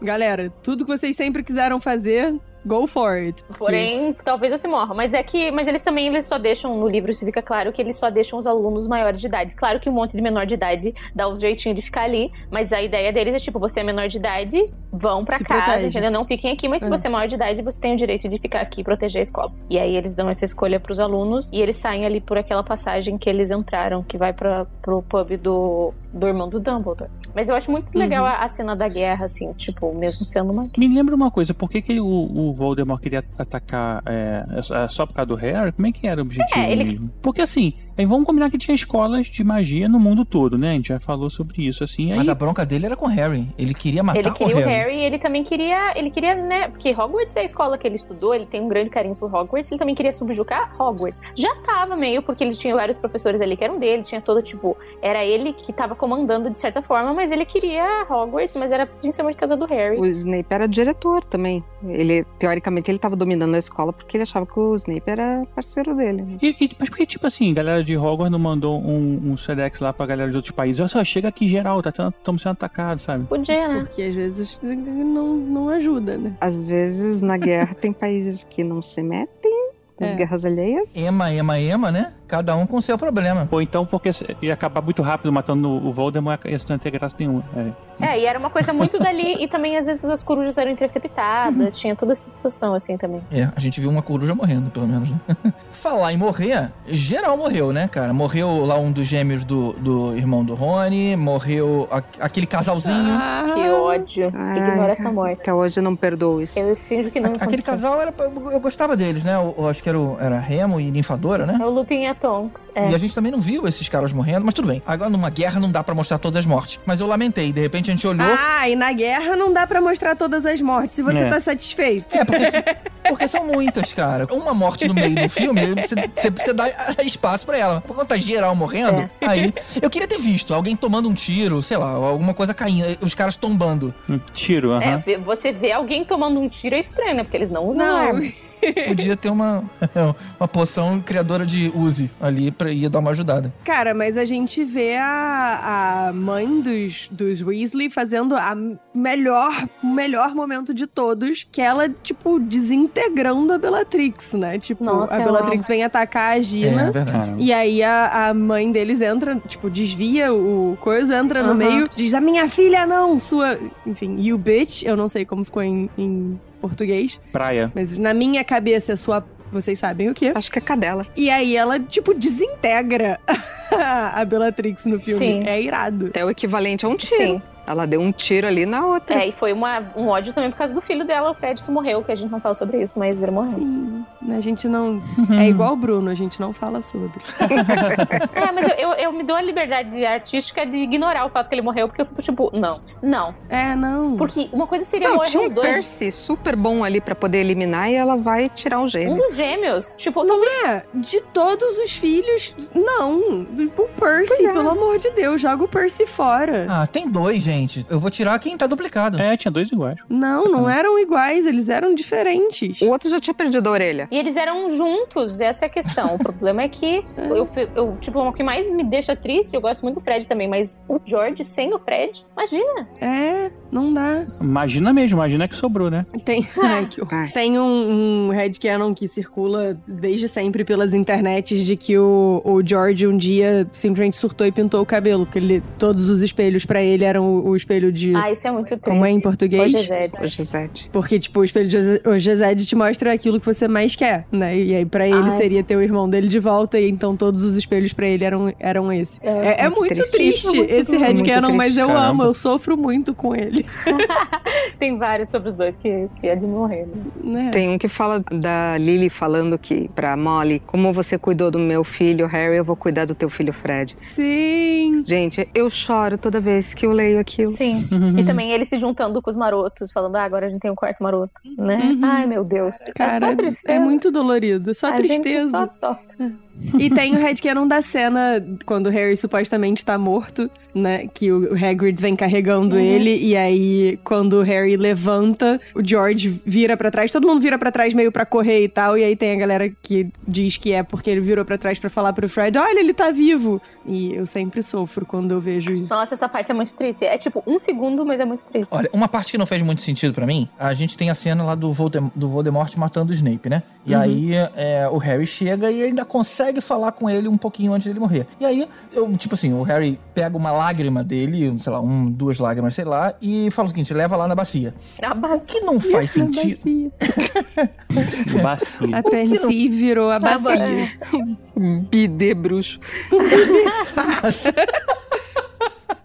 galera, tudo que vocês sempre quiseram fazer, Go for it. porque- Porém, talvez você morra. Mas é que. Mas eles também eles só deixam, no livro isso fica claro, que eles só deixam os alunos maiores de idade. Claro que um monte de menor de idade dá os jeitinhos de ficar ali, mas a ideia deles é tipo, você é menor de idade, vão pra Se casa, protege. entendeu? Não fiquem aqui, mas se É. você é maior de idade, você tem o direito de ficar aqui e proteger a escola. E aí eles dão essa escolha pros alunos e eles saem ali por aquela passagem que eles entraram, que vai pra, pro pub do, do irmão do Dumbledore. Mas eu acho muito legal Uhum. a, a cena da guerra, assim, tipo, mesmo sendo uma Me lembra uma coisa, por que, que o, o Voldemort queria atacar é, é só por causa do Harry? Como é que era o objetivo É, ele-? Porque assim, aí vamos combinar que tinha escolas de magia no mundo todo, né? A gente já falou sobre isso, assim. Aí, Mas a bronca dele era com o Harry. Ele queria matar Ele queria o o Harry. Harry e ele também queria. Ele queria, né? Porque Hogwarts é a escola que ele estudou, ele tem um grande carinho por Hogwarts, ele também queria subjugar Hogwarts. Já tava meio, porque ele tinha vários professores ali que eram dele, tinha todo, tipo, era ele que tava comandando de certa forma, mas ele queria Hogwarts, mas era principalmente por causa do Harry. O Snape era diretor também. Ele, teoricamente, ele tava dominando a escola porque ele achava que o Snape era parceiro dele. né? E, e- mas por que, tipo assim, galera de Hogwarts não mandou um, um Sedex lá pra galera de outros países? Olha só, chega aqui geral, tá estamos sendo atacados, sabe? Podia, né? Porque às vezes não, não ajuda, né? Às vezes, na guerra, tem países que não se metem nas É. guerras alheias. Ema, ema, ema, né? Cada um com seu problema. Ou então porque ia acabar muito rápido matando o Voldemort, isso não ia ter graça nenhuma. É. É, e era uma coisa muito dali, e também às vezes as corujas eram interceptadas, tinha toda essa situação assim também. É, a gente viu uma coruja morrendo, pelo menos, né? Falar em morrer, geral morreu, né, cara? Morreu lá um dos gêmeos do, do irmão do Rony, morreu a- aquele casalzinho. Ah, Que ódio. Ai, Ignora essa morte. Até hoje eu não perdoo isso. Eu finjo que não Aquele aconteceu. casal era. Eu gostava deles, né? Eu, eu acho que era, o- era Remo e Ninfadora, né? É o Lupin a Tonks. É. E a gente também não viu esses caras morrendo, mas tudo bem. Agora numa guerra não dá pra mostrar todas as mortes. Mas eu lamentei, de repente a gente olhou. Ah, e na guerra não dá pra mostrar todas as mortes se você É. tá satisfeito. É, porque, porque são muitas, cara. Uma morte no meio do filme, você, precisa dar espaço pra ela. Por conta geral morrendo, aí. Eu queria ter visto alguém tomando um tiro, sei lá, alguma coisa caindo, os caras tombando. Um tiro, aham. É, ver- você vê alguém tomando um tiro é estranho, né? Porque eles não usam Não. arma. Podia ter uma, uma poção criadora de Uzi ali pra ia dar uma ajudada. Cara, mas a gente vê a, a mãe dos, dos Weasley fazendo a melhor, o melhor momento de todos, que ela, tipo, desintegrando a Bellatrix, né? Tipo, Nossa, a Bellatrix amo. vem atacar a É, Gina. Caramba. E aí a, a mãe deles entra, tipo, desvia o coisa, entra no Aham. meio, diz, a minha filha não, sua... Enfim, you bitch, eu não sei como ficou em, em português, Praia. mas na minha cabeça é sua... Vocês sabem o quê? Acho que é cadela. E aí ela, tipo, desintegra a Bellatrix no filme. Sim. É irado. É o equivalente a um tiro. Sim. Ela deu um tiro ali na outra. É, e foi uma, um ódio também por causa do filho dela, o Fred, que morreu, que a gente não fala sobre isso, mas ele morreu. Sim. A gente não... É igual o Bruno, a gente não fala sobre. É, mas eu, eu, eu me dou a liberdade artística de ignorar o fato que ele morreu, porque eu fico tipo, não, não. É, não. Porque uma coisa seria Não, morrer tinha os um dois. Percy super bom ali pra poder eliminar e ela vai tirar um Um gêmeo. dos gêmeos. Tipo, talvez. É, de todos os filhos, não. O Percy, é. pelo amor de Deus, joga o Percy fora. Ah, tem dois, gente. Eu vou tirar quem tá duplicado. É, tinha dois iguais. Não, não eram iguais, eles eram diferentes. O outro já tinha perdido a orelha. E eles eram juntos, essa é a questão. O problema é que eu, eu, tipo, o que mais me deixa triste, eu gosto muito do Fred também, mas o George sem o Fred, imagina. É, não dá. Imagina mesmo, imagina que sobrou, né? Tem, ai, que. Ai. Tem um, um headcanon que circula desde sempre pelas internets de que o, o George um dia simplesmente surtou e pintou o cabelo, porque ele, todos os espelhos pra ele eram o, o espelho de. Ah, isso é muito triste. como é em português? É O Gisete. Porque, tipo, o espelho de Jose- o Gesed te mostra aquilo que você mais quer, né? E aí, pra ele, Ai. seria ter o irmão dele de volta, e então todos os espelhos pra ele eram, eram esse. É, é muito muito triste. triste, É muito esse Muito mas eu caramba. amo, eu sofro muito com ele. Tem vários sobre os dois que, que é de morrer. né? Né? Tem um que fala da Lily falando que pra Molly, como você cuidou do meu filho Harry, eu vou cuidar do teu filho Fred. Sim. Gente, eu choro toda vez que eu leio aquilo. Sim. E também ele se juntando com os marotos, falando, ah, agora a gente tem um quarto maroto, né? Uhum. Ai, meu Deus. Cara, é só tristeza. é muito dolorido, só a tristeza. gente só sofre. E tem o headcanon da cena quando o Harry supostamente tá morto, né? Que o Hagrid vem carregando Uhum. ele. E aí, quando o Harry levanta, o George vira pra trás. Todo mundo vira pra trás meio pra correr e tal. E aí tem a galera que diz que é porque ele virou pra trás pra falar pro Fred: Olha, ele tá vivo. E eu sempre sofro quando eu vejo isso. Nossa, essa parte é muito triste. É tipo um segundo, mas é muito triste. Olha, uma parte que não fez muito sentido pra mim, a gente tem a cena lá do, Voldem do Voldemort matando o Snape, né? E Uhum. aí é, o Harry chega e ainda consegue falar com ele um pouquinho antes dele morrer. E aí, eu, tipo assim, o Harry pega uma lágrima dele, sei lá, um, duas lágrimas, sei lá, e fala o seguinte, leva lá na bacia. A bacia. Que não faz sentido. Bacia. Até em si virou a bacia. Um bidê bruxo.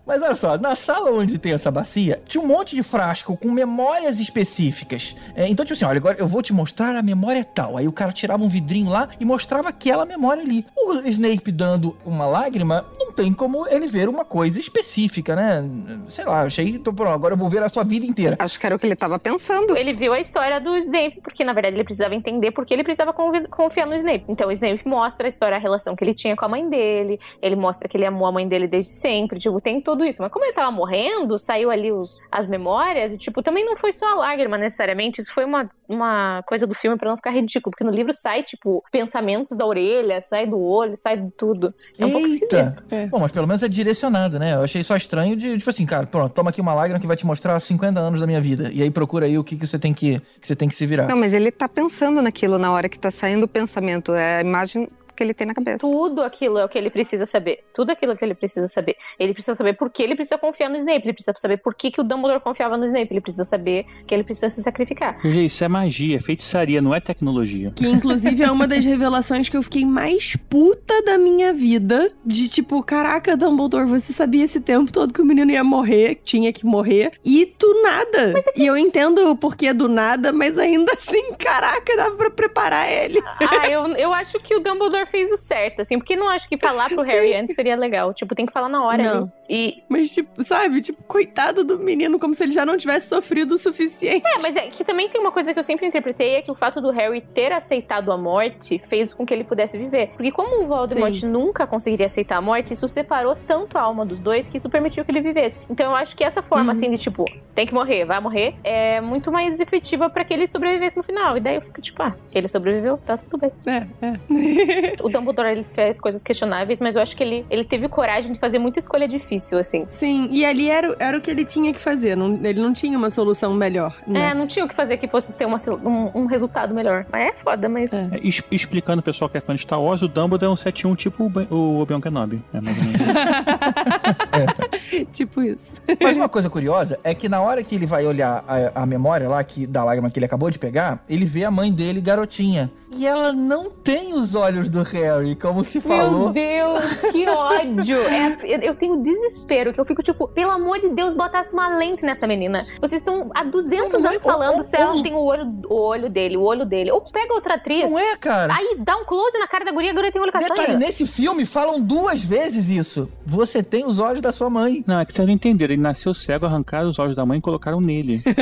Mas olha só, na sala onde tem essa bacia, tinha um monte de frasco com memórias específicas. É, então, tipo assim, olha, agora eu vou te mostrar a memória tal. Aí o cara tirava um vidrinho lá e mostrava aquela memória ali. O Snape dando uma lágrima, não tem como ele ver uma coisa específica, né? Sei lá, achei, então pronto, agora eu vou ver a sua vida inteira. Acho que era o que ele tava pensando. Ele viu a história do Snape, porque na verdade ele precisava entender porque ele precisava confiar no Snape. Então o Snape mostra a história, a relação que ele tinha com a mãe dele, ele mostra que ele amou a mãe dele desde sempre, tipo, tem tudo isso. Mas como ele tava morrendo, saiu ali os, as memórias, e tipo, também não foi só a lágrima necessariamente, isso foi uma, uma coisa do filme pra não ficar ridículo, porque no livro sai, tipo, pensamentos da orelha, sai do olho, sai de tudo. É um pouco Eita! esquisito. É. Bom, mas pelo menos é direcionado, né? Eu achei só estranho de, tipo assim, cara, pronto, toma aqui uma lágrima que vai te mostrar 50 anos da minha vida. E aí procura aí o que, que você tem que, que você tem que se virar. Não, mas ele tá pensando naquilo na hora que tá saindo o pensamento. É a imagem que ele tem na cabeça. Tudo aquilo é o que ele precisa saber. Tudo aquilo é o que ele precisa saber. Ele precisa saber por que ele precisa confiar no Snape. Ele precisa saber por que, que o Dumbledore confiava no Snape. Ele precisa saber que ele precisa se sacrificar. Gente, isso é magia, é feitiçaria, não é tecnologia. Que inclusive é uma das revelações que eu fiquei mais puta da minha vida. De tipo, caraca, Dumbledore, você sabia esse tempo todo que o menino ia morrer, tinha que morrer, e tu nada. E eu entendo o porquê do nada, mas ainda assim, caraca, dava pra preparar ele. Ah, eu, eu acho que o Dumbledore fez o certo, assim, porque não acho que falar pro Harry antes seria legal. Tipo, tem que falar na hora Não. E. Mas, tipo, sabe? Tipo, coitado do menino, como se ele já não tivesse sofrido o suficiente. É, mas é que também tem uma coisa que eu sempre interpretei: é que o fato do Harry ter aceitado a morte fez com que ele pudesse viver. Porque, como o Voldemort Sim. nunca conseguiria aceitar a morte, isso separou tanto a alma dos dois que isso permitiu que ele vivesse. Então, eu acho que essa forma, Uhum. assim, de tipo, tem que morrer, vai morrer, é muito mais efetiva pra que ele sobrevivesse no final. E daí eu fico tipo, ah, ele sobreviveu, tá tudo bem. É, é. O Dumbledore, ele fez coisas questionáveis, mas eu acho que ele, ele teve coragem de fazer muita escolha difícil, assim. Sim, e ali era, era o que ele tinha que fazer. não- ele não tinha uma solução melhor. Né? É, não tinha o que fazer que fosse ter uma, um, um resultado melhor. Mas é foda, mas. É. É, explicando o pessoal que é fã de Star Wars, o Dumbledore é um 7-1 tipo o Obi-Wan Kenobi. É mais ou menos isso. tipo isso. Mas uma coisa curiosa é que na hora que ele vai olhar a, a memória lá, que, da lágrima que ele acabou de pegar, ele vê a mãe dele garotinha. E ela não tem os olhos do Harry, como se falou. Meu Deus, que ódio! É, eu- tenho desespero, que eu fico tipo, pelo amor de Deus, botasse uma lente nessa menina. Vocês estão há 200 Não é- anos falando ou- se ela tem o olho, o olho dele, o olho dele. Ou pega outra atriz. Não é, cara? Aí dá um close na cara da guria, a guria tem olho Detalhe, castanho. nesse filme falam duas vezes isso. Você tem os olhos da sua mãe. Não, é que vocês não entenderam. Ele nasceu cego, arrancaram os olhos da mãe e colocaram nele.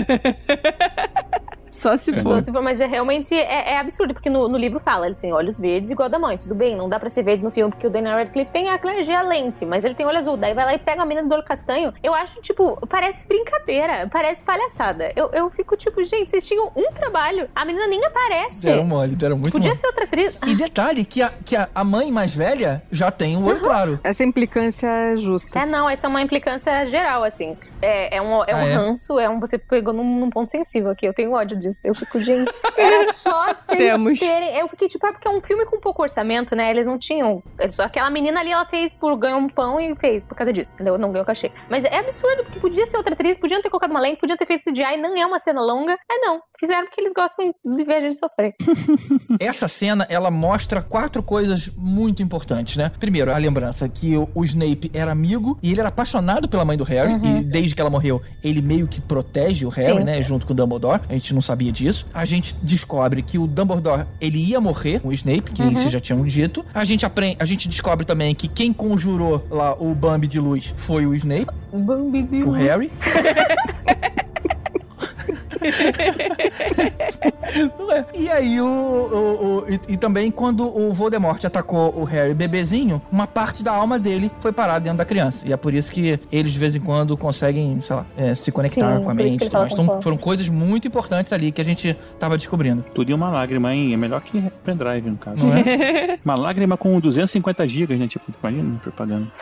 Só se for. Então, se for- Mas é realmente é, é absurdo, porque no, no livro fala, ele tem olhos verdes igual da mãe. Tudo bem, não dá pra ser verde no filme, porque o Daniel Radcliffe tem a clargia a lente, mas ele tem olho azul. Daí vai lá e pega a menina do olho castanho. Eu acho, tipo, parece brincadeira, parece palhaçada. Eu, eu fico tipo, gente, vocês tinham um trabalho, a menina nem aparece. Deram mole, deram muito Podia mole. ser outra atriz. E detalhe, que, a, que a, a mãe mais velha já tem o olho claro. Essa implicância é justa. É, não, essa é uma implicância geral, assim. É, é um, é um Ah, é? ranço, é um. Você pegou num, num ponto sensível aqui. Eu tenho ódio disso. Eu fico, gente. Era só vocês terem. Eu fiquei, tipo, é porque é um filme com pouco orçamento, né? Eles não tinham. eles Só aquela menina ali, ela fez por ganhar um pão e fez por causa disso, entendeu? Não ganhou cachê. Mas é absurdo, porque podia ser outra atriz, podiam ter colocado uma lente, podiam ter feito CGI, não é uma cena longa. É não. Fizeram porque eles gostam de ver a gente sofrer. Essa cena, ela mostra quatro coisas muito importantes, né? Primeiro, a lembrança que o, Snape era amigo e ele era apaixonado pela mãe do Harry. Uhum. E desde que ela morreu, ele meio que protege o Harry, Sim. né? Junto com o Dumbledore. A gente não sabia disso. A gente descobre que o Dumbledore, ele ia morrer com o Snape, que Uhum. vocês já tinham dito. A gente aprende, a gente descobre também que quem conjurou lá o Bambi de luz foi o Snape, Bambi o Harry. Não é. E aí, o, o- o- e, e também quando o Voldemort atacou o Harry bebezinho, uma parte da alma dele foi parar dentro da criança. E é por isso que eles, de vez em quando, conseguem, sei lá, é, se conectar Sim, com a mente. e Então, foram coisas muito importantes ali que a gente tava descobrindo. Tudo em uma lágrima, hein? É melhor que pendrive, no caso. Não é? Uma lágrima com 250 gigas, né? Tipo, imagina, propaganda.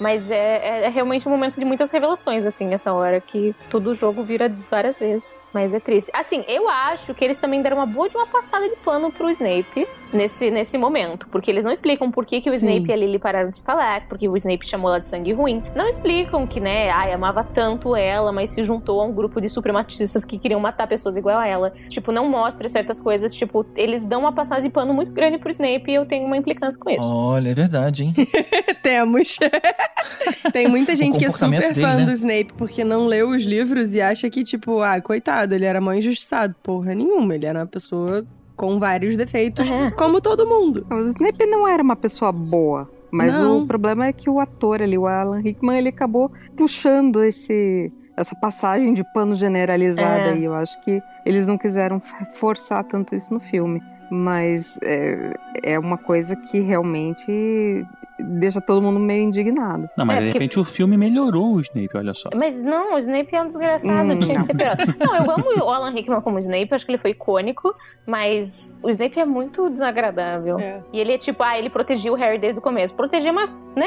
Mas é, é- é realmente um momento de muitas revelações, assim, essa hora, que todo o jogo vira várias vezes. Mas é triste. Assim, eu acho que eles também deram uma boa de uma passada de pano pro Snape nesse, nesse momento. Porque eles não explicam por que, que o Sim. Snape e a Lily pararam de falar, porque o Snape chamou ela de sangue ruim. Não explicam que, né, ai, amava tanto ela, mas se juntou a um grupo de suprematistas que queriam matar pessoas igual a ela. Tipo, não mostra certas coisas. Tipo, eles dão uma passada de pano muito grande pro Snape e eu tenho uma implicância com isso. Olha, é verdade, hein? Temos. Tem muita gente que é super dele, fã né? do Snape porque não leu os livros e acha que, tipo, ah, coitado, ele era mó injustiçado. Porra nenhuma, ele era uma pessoa com vários defeitos, É. como todo mundo. O Snape não era uma pessoa boa. Mas Não. o problema é que o ator ali, o Alan Rickman, ele acabou puxando esse essa passagem de pano generalizada É. aí. Eu acho que eles não quiseram forçar tanto isso no filme. Mas é, é uma coisa que realmente deixa todo mundo meio indignado. Não, mas É, de porque- repente o filme melhorou o Snape, olha só. Mas não, o Snape é um desgraçado, Hum, tinha não. que ser pior. Não, eu amo o Alan Rickman como Snape, acho que ele foi icônico, mas o Snape é muito desagradável. É. E ele é tipo, ah, ele protegia o Harry desde o começo. Protegia, mas, né,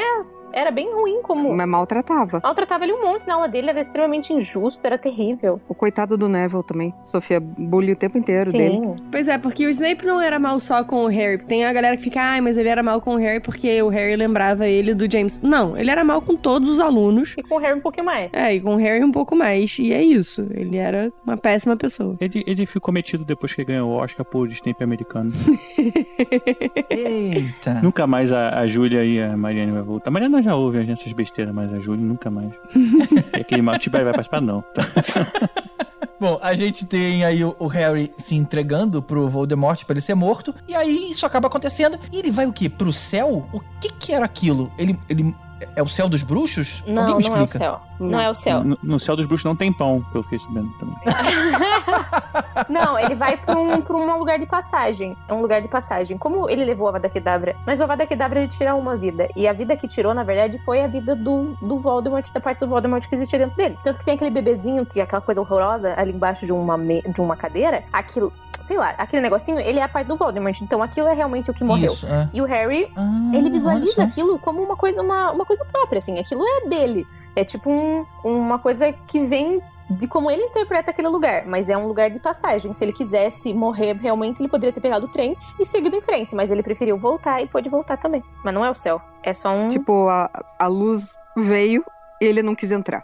era bem ruim como... Mas maltratava. Maltratava ele um monte na aula dele, era extremamente injusto, era terrível. O coitado do Neville também. Sofia bullying o tempo inteiro dele. Sim. Pois é, porque o Snape não era mal só com o Harry. Tem a galera que fica, ai, mas ele era mal com o Harry porque o Harry lembrava ele do James. Não, ele era mal com todos os alunos. E com o Harry um pouquinho mais. É, e com o Harry um pouco mais. E é isso. Ele era uma péssima pessoa. Ele, ele ficou metido depois que ganhou o Oscar por Snape americano. Eita. nunca mais a, a Júlia e a Mariane vai voltar. A Mariana já ouve as nossas besteiras, mas a Júlia nunca mais. e aquele mal tipo, vai participar, não. Bom, a gente tem aí o, o Harry se entregando pro Voldemort pra ele ser morto. E aí isso acaba acontecendo. E ele vai o quê? Pro céu? O que que era aquilo? Ele, ele é o céu dos bruxos? Não, Alguém me não é o explica. céu. Não é o céu. No, no céu dos bruxos não tem pão, que eu fiquei sabendo também. Não, ele vai pra um, pra um lugar de passagem. É um lugar de passagem. Como ele levou a Avada Kedavra? Mas o Avada Kedavra ele tira uma vida. E a vida que tirou, na verdade, foi a vida do, do Voldemort, da parte do Voldemort que existia dentro dele. Tanto que tem aquele bebezinho, que é aquela coisa horrorosa ali embaixo de uma, me- de uma cadeira. Aquilo, sei lá, aquele negocinho, ele é a parte do Voldemort. Então aquilo é realmente o que morreu. Isso, é. E o Harry, Ah, ele visualiza aquilo como uma coisa, uma, uma coisa própria, assim. Aquilo é dele. É tipo um- uma coisa que vem de como ele interpreta aquele lugar, mas é um lugar de passagem. Se ele quisesse morrer realmente, ele poderia ter pegado o trem e seguido em frente, mas ele preferiu voltar e pôde voltar também. Mas não é o céu, é só um. Tipo, a, a luz veio e ele não quis entrar.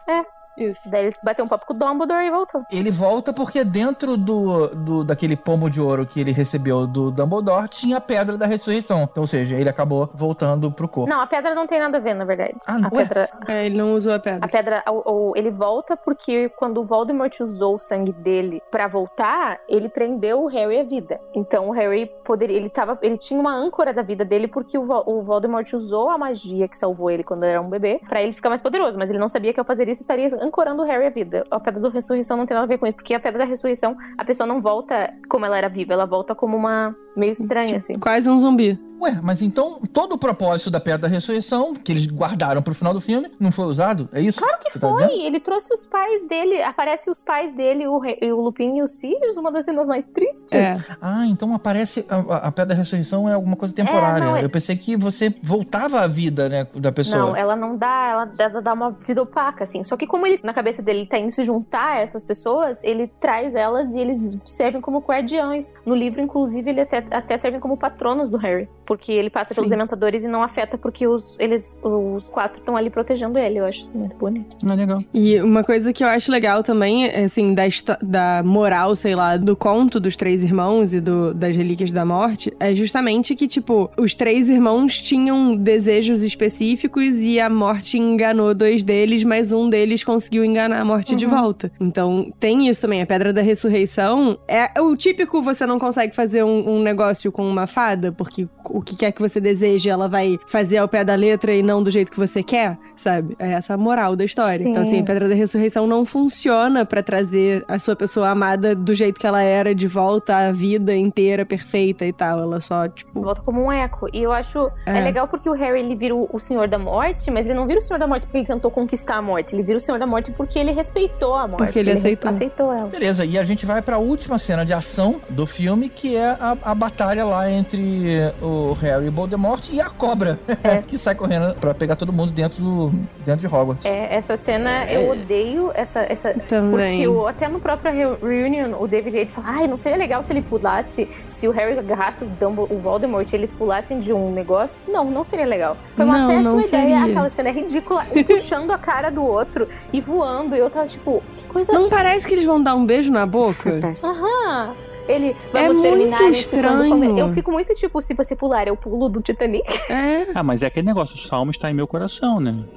Isso. Daí ele bateu um papo com o Dumbledore e voltou. Ele volta porque dentro do, do daquele pomo de ouro que ele recebeu do Dumbledore tinha a pedra da ressurreição. Então, ou seja, ele acabou voltando pro corpo. Não, a pedra não tem nada a ver, na verdade. Ah, a ué? pedra, É, ele não usou a A pedra. pedra, ou, ou ele volta porque quando o Voldemort usou o sangue dele pra voltar, ele prendeu o Harry à vida. Então o Harry poderia, ele tava, ele tinha uma âncora da vida dele porque o, o Voldemort usou a magia que salvou ele quando era um bebê pra ele ficar mais poderoso, mas ele não sabia que ao fazer isso estaria ancorando o Harry à vida. A pedra da ressurreição não tem nada a ver com isso, porque a pedra da ressurreição, a pessoa não volta como ela era viva, ela volta como uma meio estranha assim. Quase um zumbi. Ué, mas então todo o propósito da pedra da ressurreição, que eles guardaram pro final do filme, não foi usado? É isso? Claro que Você tá foi. dizendo? ele trouxe os pais dele. Aparece os pais dele, o, Re- o Lupin e os Sirius, uma das cenas mais tristes. É. Ah, então aparece. A, a- pedra da ressurreição é alguma coisa temporária. não, é- Eu pensei que você voltava à vida, né, da pessoa. Não, ela não dá, ela dá, dá uma vida opaca, assim. Só que como ele, na cabeça dele, tá indo se juntar a essas pessoas, ele traz elas e eles servem como guardiões. No livro, inclusive, eles até, até servem como patronos do Harry. Porque ele passa pelos Sim. dementadores e não afeta porque os, eles, os quatro estão ali protegendo ele. Eu acho isso muito bonito. Ah, legal. E uma coisa que eu acho legal também, é, assim, da, da moral, sei lá, do conto dos três irmãos e do, das Relíquias da Morte, é justamente que, tipo, os três irmãos tinham desejos específicos e a morte enganou dois deles, mas um deles conseguiu enganar a morte de Uhum. volta. Então, tem isso também. A Pedra da Ressurreição é o típico você não consegue fazer um, um negócio com uma fada, porque o o que quer que você deseje, ela vai fazer ao pé da letra e não do jeito que você quer, sabe? É essa a moral da história. Sim. Então, assim, a Pedra da Ressurreição não funciona pra trazer a sua pessoa amada do jeito que ela era de volta à vida inteira, perfeita e tal. Ela só, tipo. Volta como um eco. E eu acho. É, É. legal porque o Harry ele vira o, o Senhor da Morte, mas ele não vira o Senhor da Morte porque ele tentou conquistar a morte. Ele vira o Senhor da Morte porque ele respeitou a morte. Porque ele res- aceitou. aceitou ela. Beleza, e a gente vai pra última cena de ação do filme, que é a, a batalha lá entre o Harry e o Voldemort e a cobra, que sai correndo pra pegar todo mundo dentro, do, dentro de Hogwarts. É, essa cena eu odeio essa. essa Também. Porque o- até no próprio Re- Reunion, o David Yates fala: ai, não seria legal se ele pulasse, se o Harry agarrasse o, Dumbledore, o Voldemort e eles pulassem de um negócio? Não, não seria legal. Foi uma Não, péssima não ideia. seria. Aquela cena é ridícula. Um puxando a cara do outro e voando. E eu tava tipo, que coisa. Não parece que eles vão dar um beijo na boca? Aham. Ele, É vamos muito terminar isso quando estranho. come- Eu fico muito tipo, se você pular, eu pulo do Titanic. É. Ah, mas é aquele negócio, o salmo está em meu coração, né?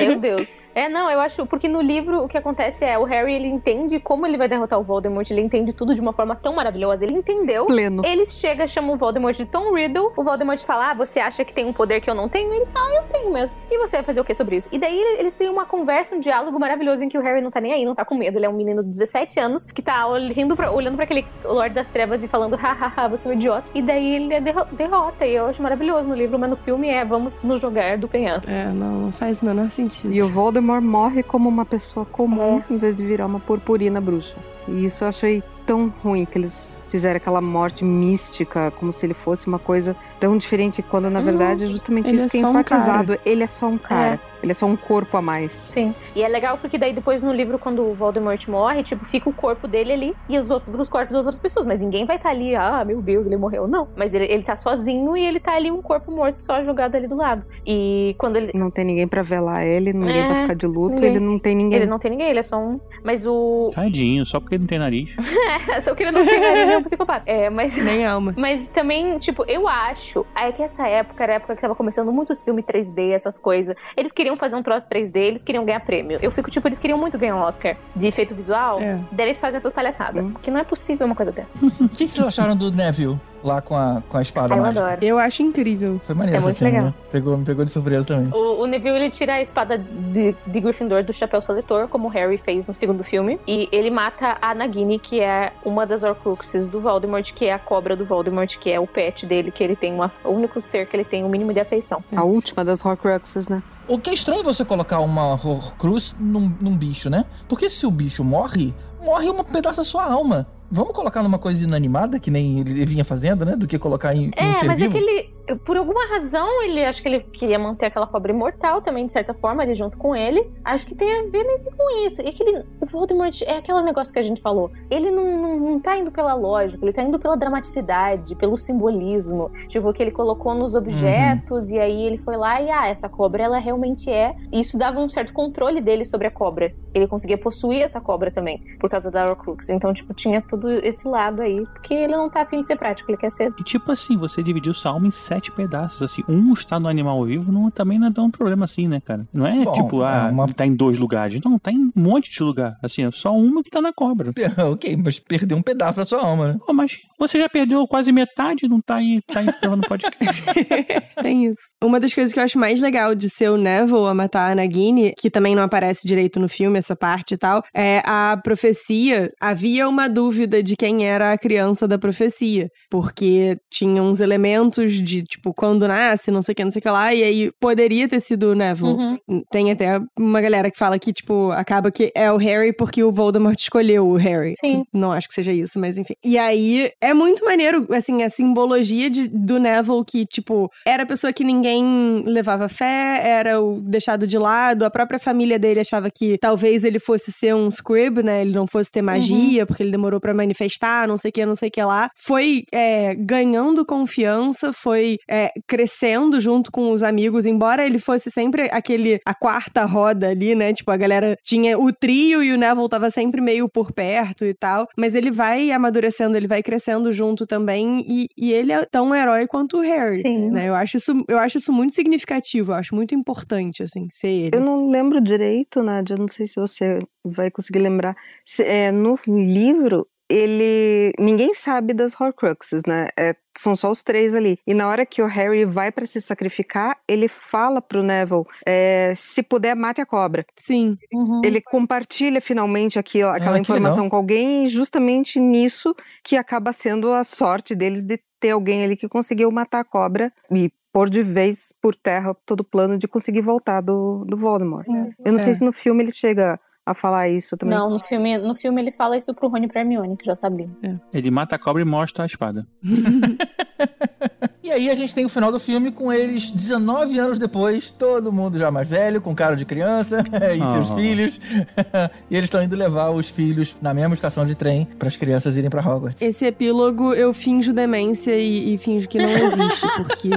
Meu Deus. É, não, eu acho. Porque no livro o que acontece é o Harry ele entende como ele vai derrotar o Voldemort, ele entende tudo de uma forma tão maravilhosa. Ele entendeu. Pleno. Ele chega, chama o Voldemort de Tom Riddle. O Voldemort fala: Ah, você acha que tem um poder que eu não tenho? Ele fala: ah, Eu tenho mesmo. E você vai fazer o que sobre isso? E daí ele- eles têm uma conversa, um diálogo maravilhoso em que o Harry não tá nem aí, não tá com medo. Ele é um menino de 17 anos que tá ol- rindo pra- olhando pra aquele Lorde das Trevas e falando: Hahaha, você é um idiota. E daí ele derro- derrota. E eu acho maravilhoso no livro, mas no filme é: Vamos nos jogar do penhasco. É, não, não faz o menor sentido. E o Voldemort morre como uma pessoa comum É. em vez de virar uma purpurina bruxa. E isso eu achei tão ruim que eles fizeram aquela morte mística, como se ele fosse uma coisa tão diferente, quando na Hum, verdade é justamente ele isso é que é só um enfatizado. ele é só um cara. É. Ele é só um corpo a mais. Sim. E é legal porque daí depois no livro, quando o Voldemort morre, tipo, fica o corpo dele ali e os outros corpos das outras pessoas. Mas ninguém vai estar ali, ah, meu Deus, ele morreu. Não. Mas ele, ele tá sozinho e ele tá ali um corpo morto só jogado ali do lado. E quando ele. Não tem ninguém pra velar ele, ninguém É, pra ficar de luto, ninguém. ele não tem ninguém. Ele não tem ninguém, ele é só um. Mas o. Tadinho, só porque ele não tem nariz. É, só querendo pegar ele é um psicopata. É, mas. Nem alma. Mas também, tipo, eu acho é que essa época era a época que tava começando muitos filmes 3D, essas coisas. Eles queriam fazer um troço 3D, eles queriam ganhar prêmio. Eu fico, tipo, eles queriam muito ganhar um Oscar de efeito visual. É. Daí eles fazem essas palhaçadas. Porque não é possível uma coisa dessa. O que, que vocês acharam do Neville lá com a, com a espada eu mágica? adoro. Eu acho incrível. Foi maneiro É muito cena, legal. né? Pegou, me pegou de surpresa também. O, o Neville ele tira a espada de, de Gryffindor do chapéu seletor, como o Harry fez no segundo filme, e ele mata a Nagini, que é uma das Horcruxes do Voldemort, que é a cobra do Voldemort, que é o pet dele, que ele tem uma, o único ser que ele tem o mínimo de afeição. A última das Horcruxes, né? O que é estranho você colocar uma Horcrux num, num bicho, né? Porque se o bicho morre, morre um pedaço da sua alma. Vamos colocar numa coisa inanimada, que nem ele vinha fazendo, né? Do que colocar em, É, ser mas é vivo. que ele, por alguma razão, ele acho que ele queria manter aquela cobra imortal também, de certa forma, ele junto com ele. Acho que tem a ver meio que com isso. E aquele. O Voldemort é aquele negócio que a gente falou. Ele não, não, não tá indo pela lógica, ele tá indo pela dramaticidade, pelo simbolismo. Tipo, que ele colocou nos objetos, e aí ele foi lá e, ah, essa cobra, ela realmente é. Isso dava um certo controle dele sobre a cobra. Ele conseguia possuir essa cobra também, por causa da Horcrux. Então, tipo, tinha tudo esse lado aí, porque ele não tá afim de ser prático, ele quer ser E tipo assim, você dividiu sua alma em sete pedaços, assim. Um está no animal vivo, não, também não é tão problema assim, né, cara? Não é Bom, tipo, ah, é uma- tá em dois lugares. Não, tá em um monte de lugar. Assim, é só uma que tá na cobra. ok, mas perdeu um pedaço da sua alma, né? Mas você já perdeu quase metade, não tá aí, tá aí no podcast. Tem isso. Uma das coisas que eu acho mais legal de ser o Neville a matar a Nagini, que também não aparece direito no filme, essa parte e tal, é a profecia. Havia uma dúvida de quem era a criança da profecia, porque tinha uns elementos de, tipo, quando nasce, não sei o que, não sei o que lá, e aí poderia ter sido o Neville. Uhum. Tem até uma galera que fala que, tipo, acaba que é o Harry porque o Voldemort escolheu o Harry. Sim. Não acho que seja isso, mas enfim. E aí é muito maneiro, assim, a simbologia de, do Neville que, tipo, era a pessoa que ninguém levava fé, era o deixado de lado, a própria família dele achava que talvez ele fosse ser um scrib, né? Ele não fosse ter magia, porque ele demorou pra manifestar, não sei o que, não sei o que lá. Foi é, ganhando confiança, foi é, crescendo junto com os amigos, embora ele fosse sempre aquele, a quarta roda ali, né? Tipo, a galera tinha o trio e o Neville tava sempre meio por perto e tal, mas ele vai amadurecendo, ele vai crescendo junto também, e, e ele é tão herói quanto o Harry. Sim. Né? Eu, acho isso, eu acho isso muito significativo, eu acho muito importante, assim, ser ele. Eu não lembro direito, Nádia, eu não sei se você vai conseguir lembrar. Se- é, no livro, ele. Ninguém sabe das Horcruxes, né? É, são só os três ali. E na hora que o Harry vai para se sacrificar, ele fala pro Neville: é, se puder, mate a cobra. Sim. Uhum. Ele compartilha finalmente aquilo, aquela Ah, informação com alguém, e justamente nisso que acaba sendo a sorte deles de ter alguém ali que conseguiu matar a cobra e pôr de vez por terra todo o plano de conseguir voltar do, do Voldemort. Sim. Eu não É. sei se no filme ele chega a falar isso também. Não, no filme, no filme ele fala isso pro Rony e pra Hermione, que já sabia. Ele mata a cobra e mostra a espada. E aí a gente tem o final do filme com eles 19 anos depois, todo mundo já mais velho, com cara de criança e seus Ah. filhos. e eles estão indo levar os filhos na mesma estação de trem para as crianças irem para Hogwarts. Esse epílogo eu finjo demência e, e finjo que não existe, porque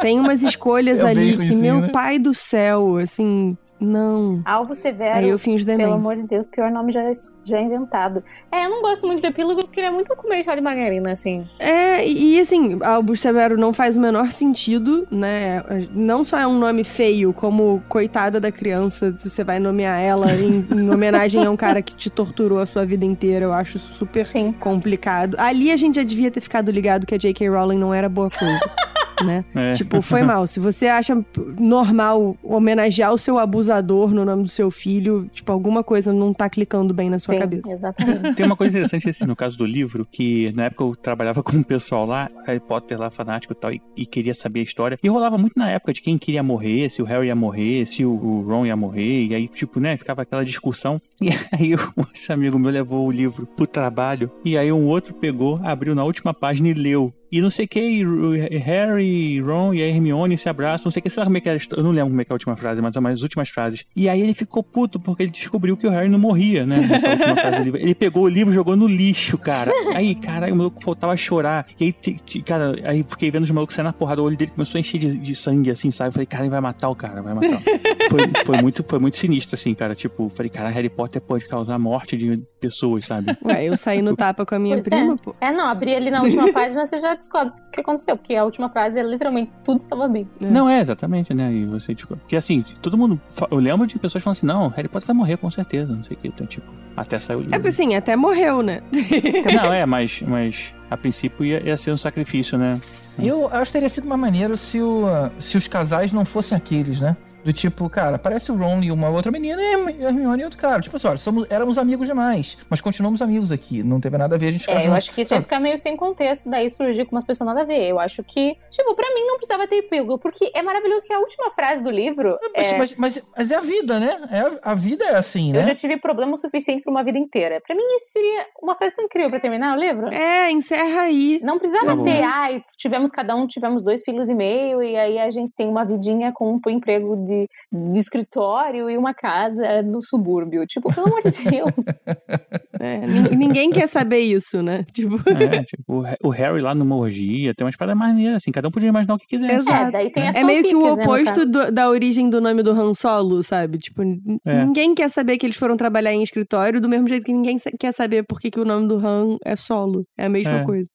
tem umas escolhas É o ali que, meu né? pai do céu, assim, não. Alvo severo. Aí eu finjo demência. Pelo amor de Deus, pior nome já, já inventado. É, eu não gosto muito do epílogo porque ele é muito comercial de margarina, assim. É, e assim, Albus Severo não faz o menor sentido, né? Não só é um nome feio, como coitada da criança, se você vai nomear ela em, em homenagem a um cara que te torturou a sua vida inteira, eu acho super Sim. complicado. Ali a gente já devia ter ficado ligado que a J.K. Rowling não era boa coisa. Né? É. Tipo, foi mal. Se você acha normal homenagear o seu abusador no nome do seu filho, tipo, alguma coisa não tá clicando bem na sua Sim, cabeça. exatamente. Tem uma coisa interessante assim, no caso do livro, que na época eu trabalhava com um pessoal lá, Harry Potter lá, fanático e tal, e, e queria saber a história. E rolava muito na época de quem queria morrer, se o Harry ia morrer, se o, o Ron ia morrer, e aí, tipo, né, ficava aquela discussão. E aí esse amigo meu levou o livro pro trabalho, e aí um outro pegou, abriu na última página e leu. E não sei o que, e Harry, Ron e a Hermione se abraçam, não sei o que, sei lá como é que era, eu não lembro como é que é a última frase, mas são as últimas frases. E aí ele ficou puto, porque ele descobriu que o Harry não morria, né, nessa última frase do livro. Ele pegou o livro e jogou no lixo, cara. Aí, cara, o maluco faltava chorar. E aí, cara, aí fiquei vendo os malucos saindo na porrada, o olho dele começou a encher de, de sangue, assim, sabe? Eu falei, cara, ele vai matar o cara, vai matar. foi, foi, muito, foi muito sinistro, assim, cara. Tipo, falei, cara, Harry Potter pode causar a morte de pessoas, sabe? Ué, eu saí no tapa com a minha Pois prima, é. pô. É, não, abrir ali na última página você já descobre o que aconteceu, porque a última frase é literalmente tudo estava bem. Não, é, exatamente, né? E você, tipo. Porque assim, todo mundo. Eu lembro de pessoas falando assim, não, Harry Potter vai morrer com certeza, não sei o que. Então, tipo, até saiu o É livro. porque assim, até morreu, né? Não, é, mas, mas a princípio ia, ia ser um sacrifício, né? Eu acho que teria sido mais maneiro se, o, se os casais não fossem aqueles, né? Do tipo, cara, parece o Ron e uma outra menina e a Hermione e outro cara. Tipo assim, olha, somos, éramos amigos demais, mas continuamos amigos aqui. Não teve nada a ver a gente ficar É, junto. eu acho que isso ia sabe? ficar meio sem contexto, daí surgir com umas pessoas nada a ver. Eu acho que, tipo, pra mim não precisava ter epílogo, porque é maravilhoso que a última frase do livro. Mas, é, mas, mas, mas é a vida, né? É a, a vida é assim, Eu né? já tive problema o suficiente pra uma vida inteira. Pra mim, isso seria uma frase tão incrível pra terminar o livro. É, encerra aí. Não precisava Tá ser, ai, tivemos cada um, tivemos dois filhos e meio, e aí a gente tem uma vidinha com um emprego de, de escritório e uma casa no subúrbio. Tipo, pelo amor de Deus. É, nin- ninguém quer saber isso, né? Tipo, É, tipo, o Ha- o Harry lá numa orgia, tem umas paradas maneiras, assim, cada um podia imaginar o que quisesse. Exato. É, daí tem as é meio que o né, oposto caso. do- da origem do nome do Han Solo, sabe? Tipo, É. ninguém quer saber que eles foram trabalhar em escritório, do mesmo jeito que ninguém quer saber por que, que o nome do Han é Solo. É a mesma É. coisa.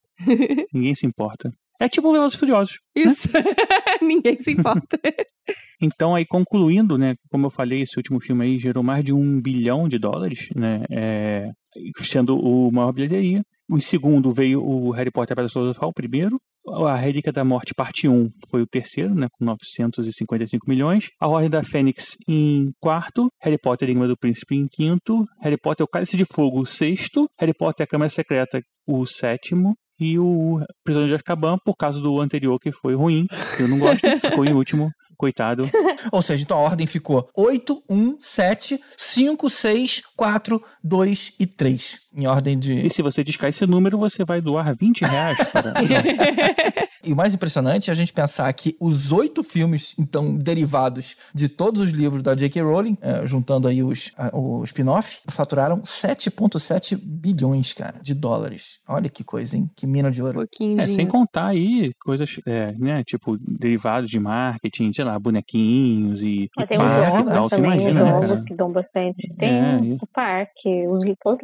Ninguém se importa. É tipo o Velozes e Furiosos. Isso. ninguém se importa. Então, aí, concluindo, né, como eu falei, esse último filme aí gerou mais de um bilhão de dólares, né, é, sendo o maior bilheteria. O segundo veio o Harry Potter para Filosofal, o primeiro. A Relíquia da Morte, parte 1, foi o terceiro, né, com 955 milhões. A Ordem da Fênix em quarto. Harry Potter, Língua do Príncipe em quinto. Harry Potter, o Cálice de Fogo, o sexto. Harry Potter, a Câmara Secreta, o sétimo. E o Prisioneiro de Azkaban, por causa do anterior, que foi ruim, eu não gosto, ficou em último. Coitado. Ou seja, então a ordem ficou 8, 1, 7, 5, 6, 4, 2 e 3. Em ordem de. E se você discar esse número, você vai doar 20 reais para. E o mais impressionante é a gente pensar que os oito filmes, então, derivados de todos os livros da J.K. Rowling, eh, juntando aí os, a- o spin-off, faturaram 7,7 bilhões, cara, de dólares. Olha que coisa, hein? Que mina de Um ouro. pouquinho É, de sem contar aí coisas, é, né, tipo, derivados de marketing, sei lá, bonequinhos e, Mas e tem os parque e jogos tal, também, os imagina, né, jogos cara? que dão bastante. Tem É, o parque, os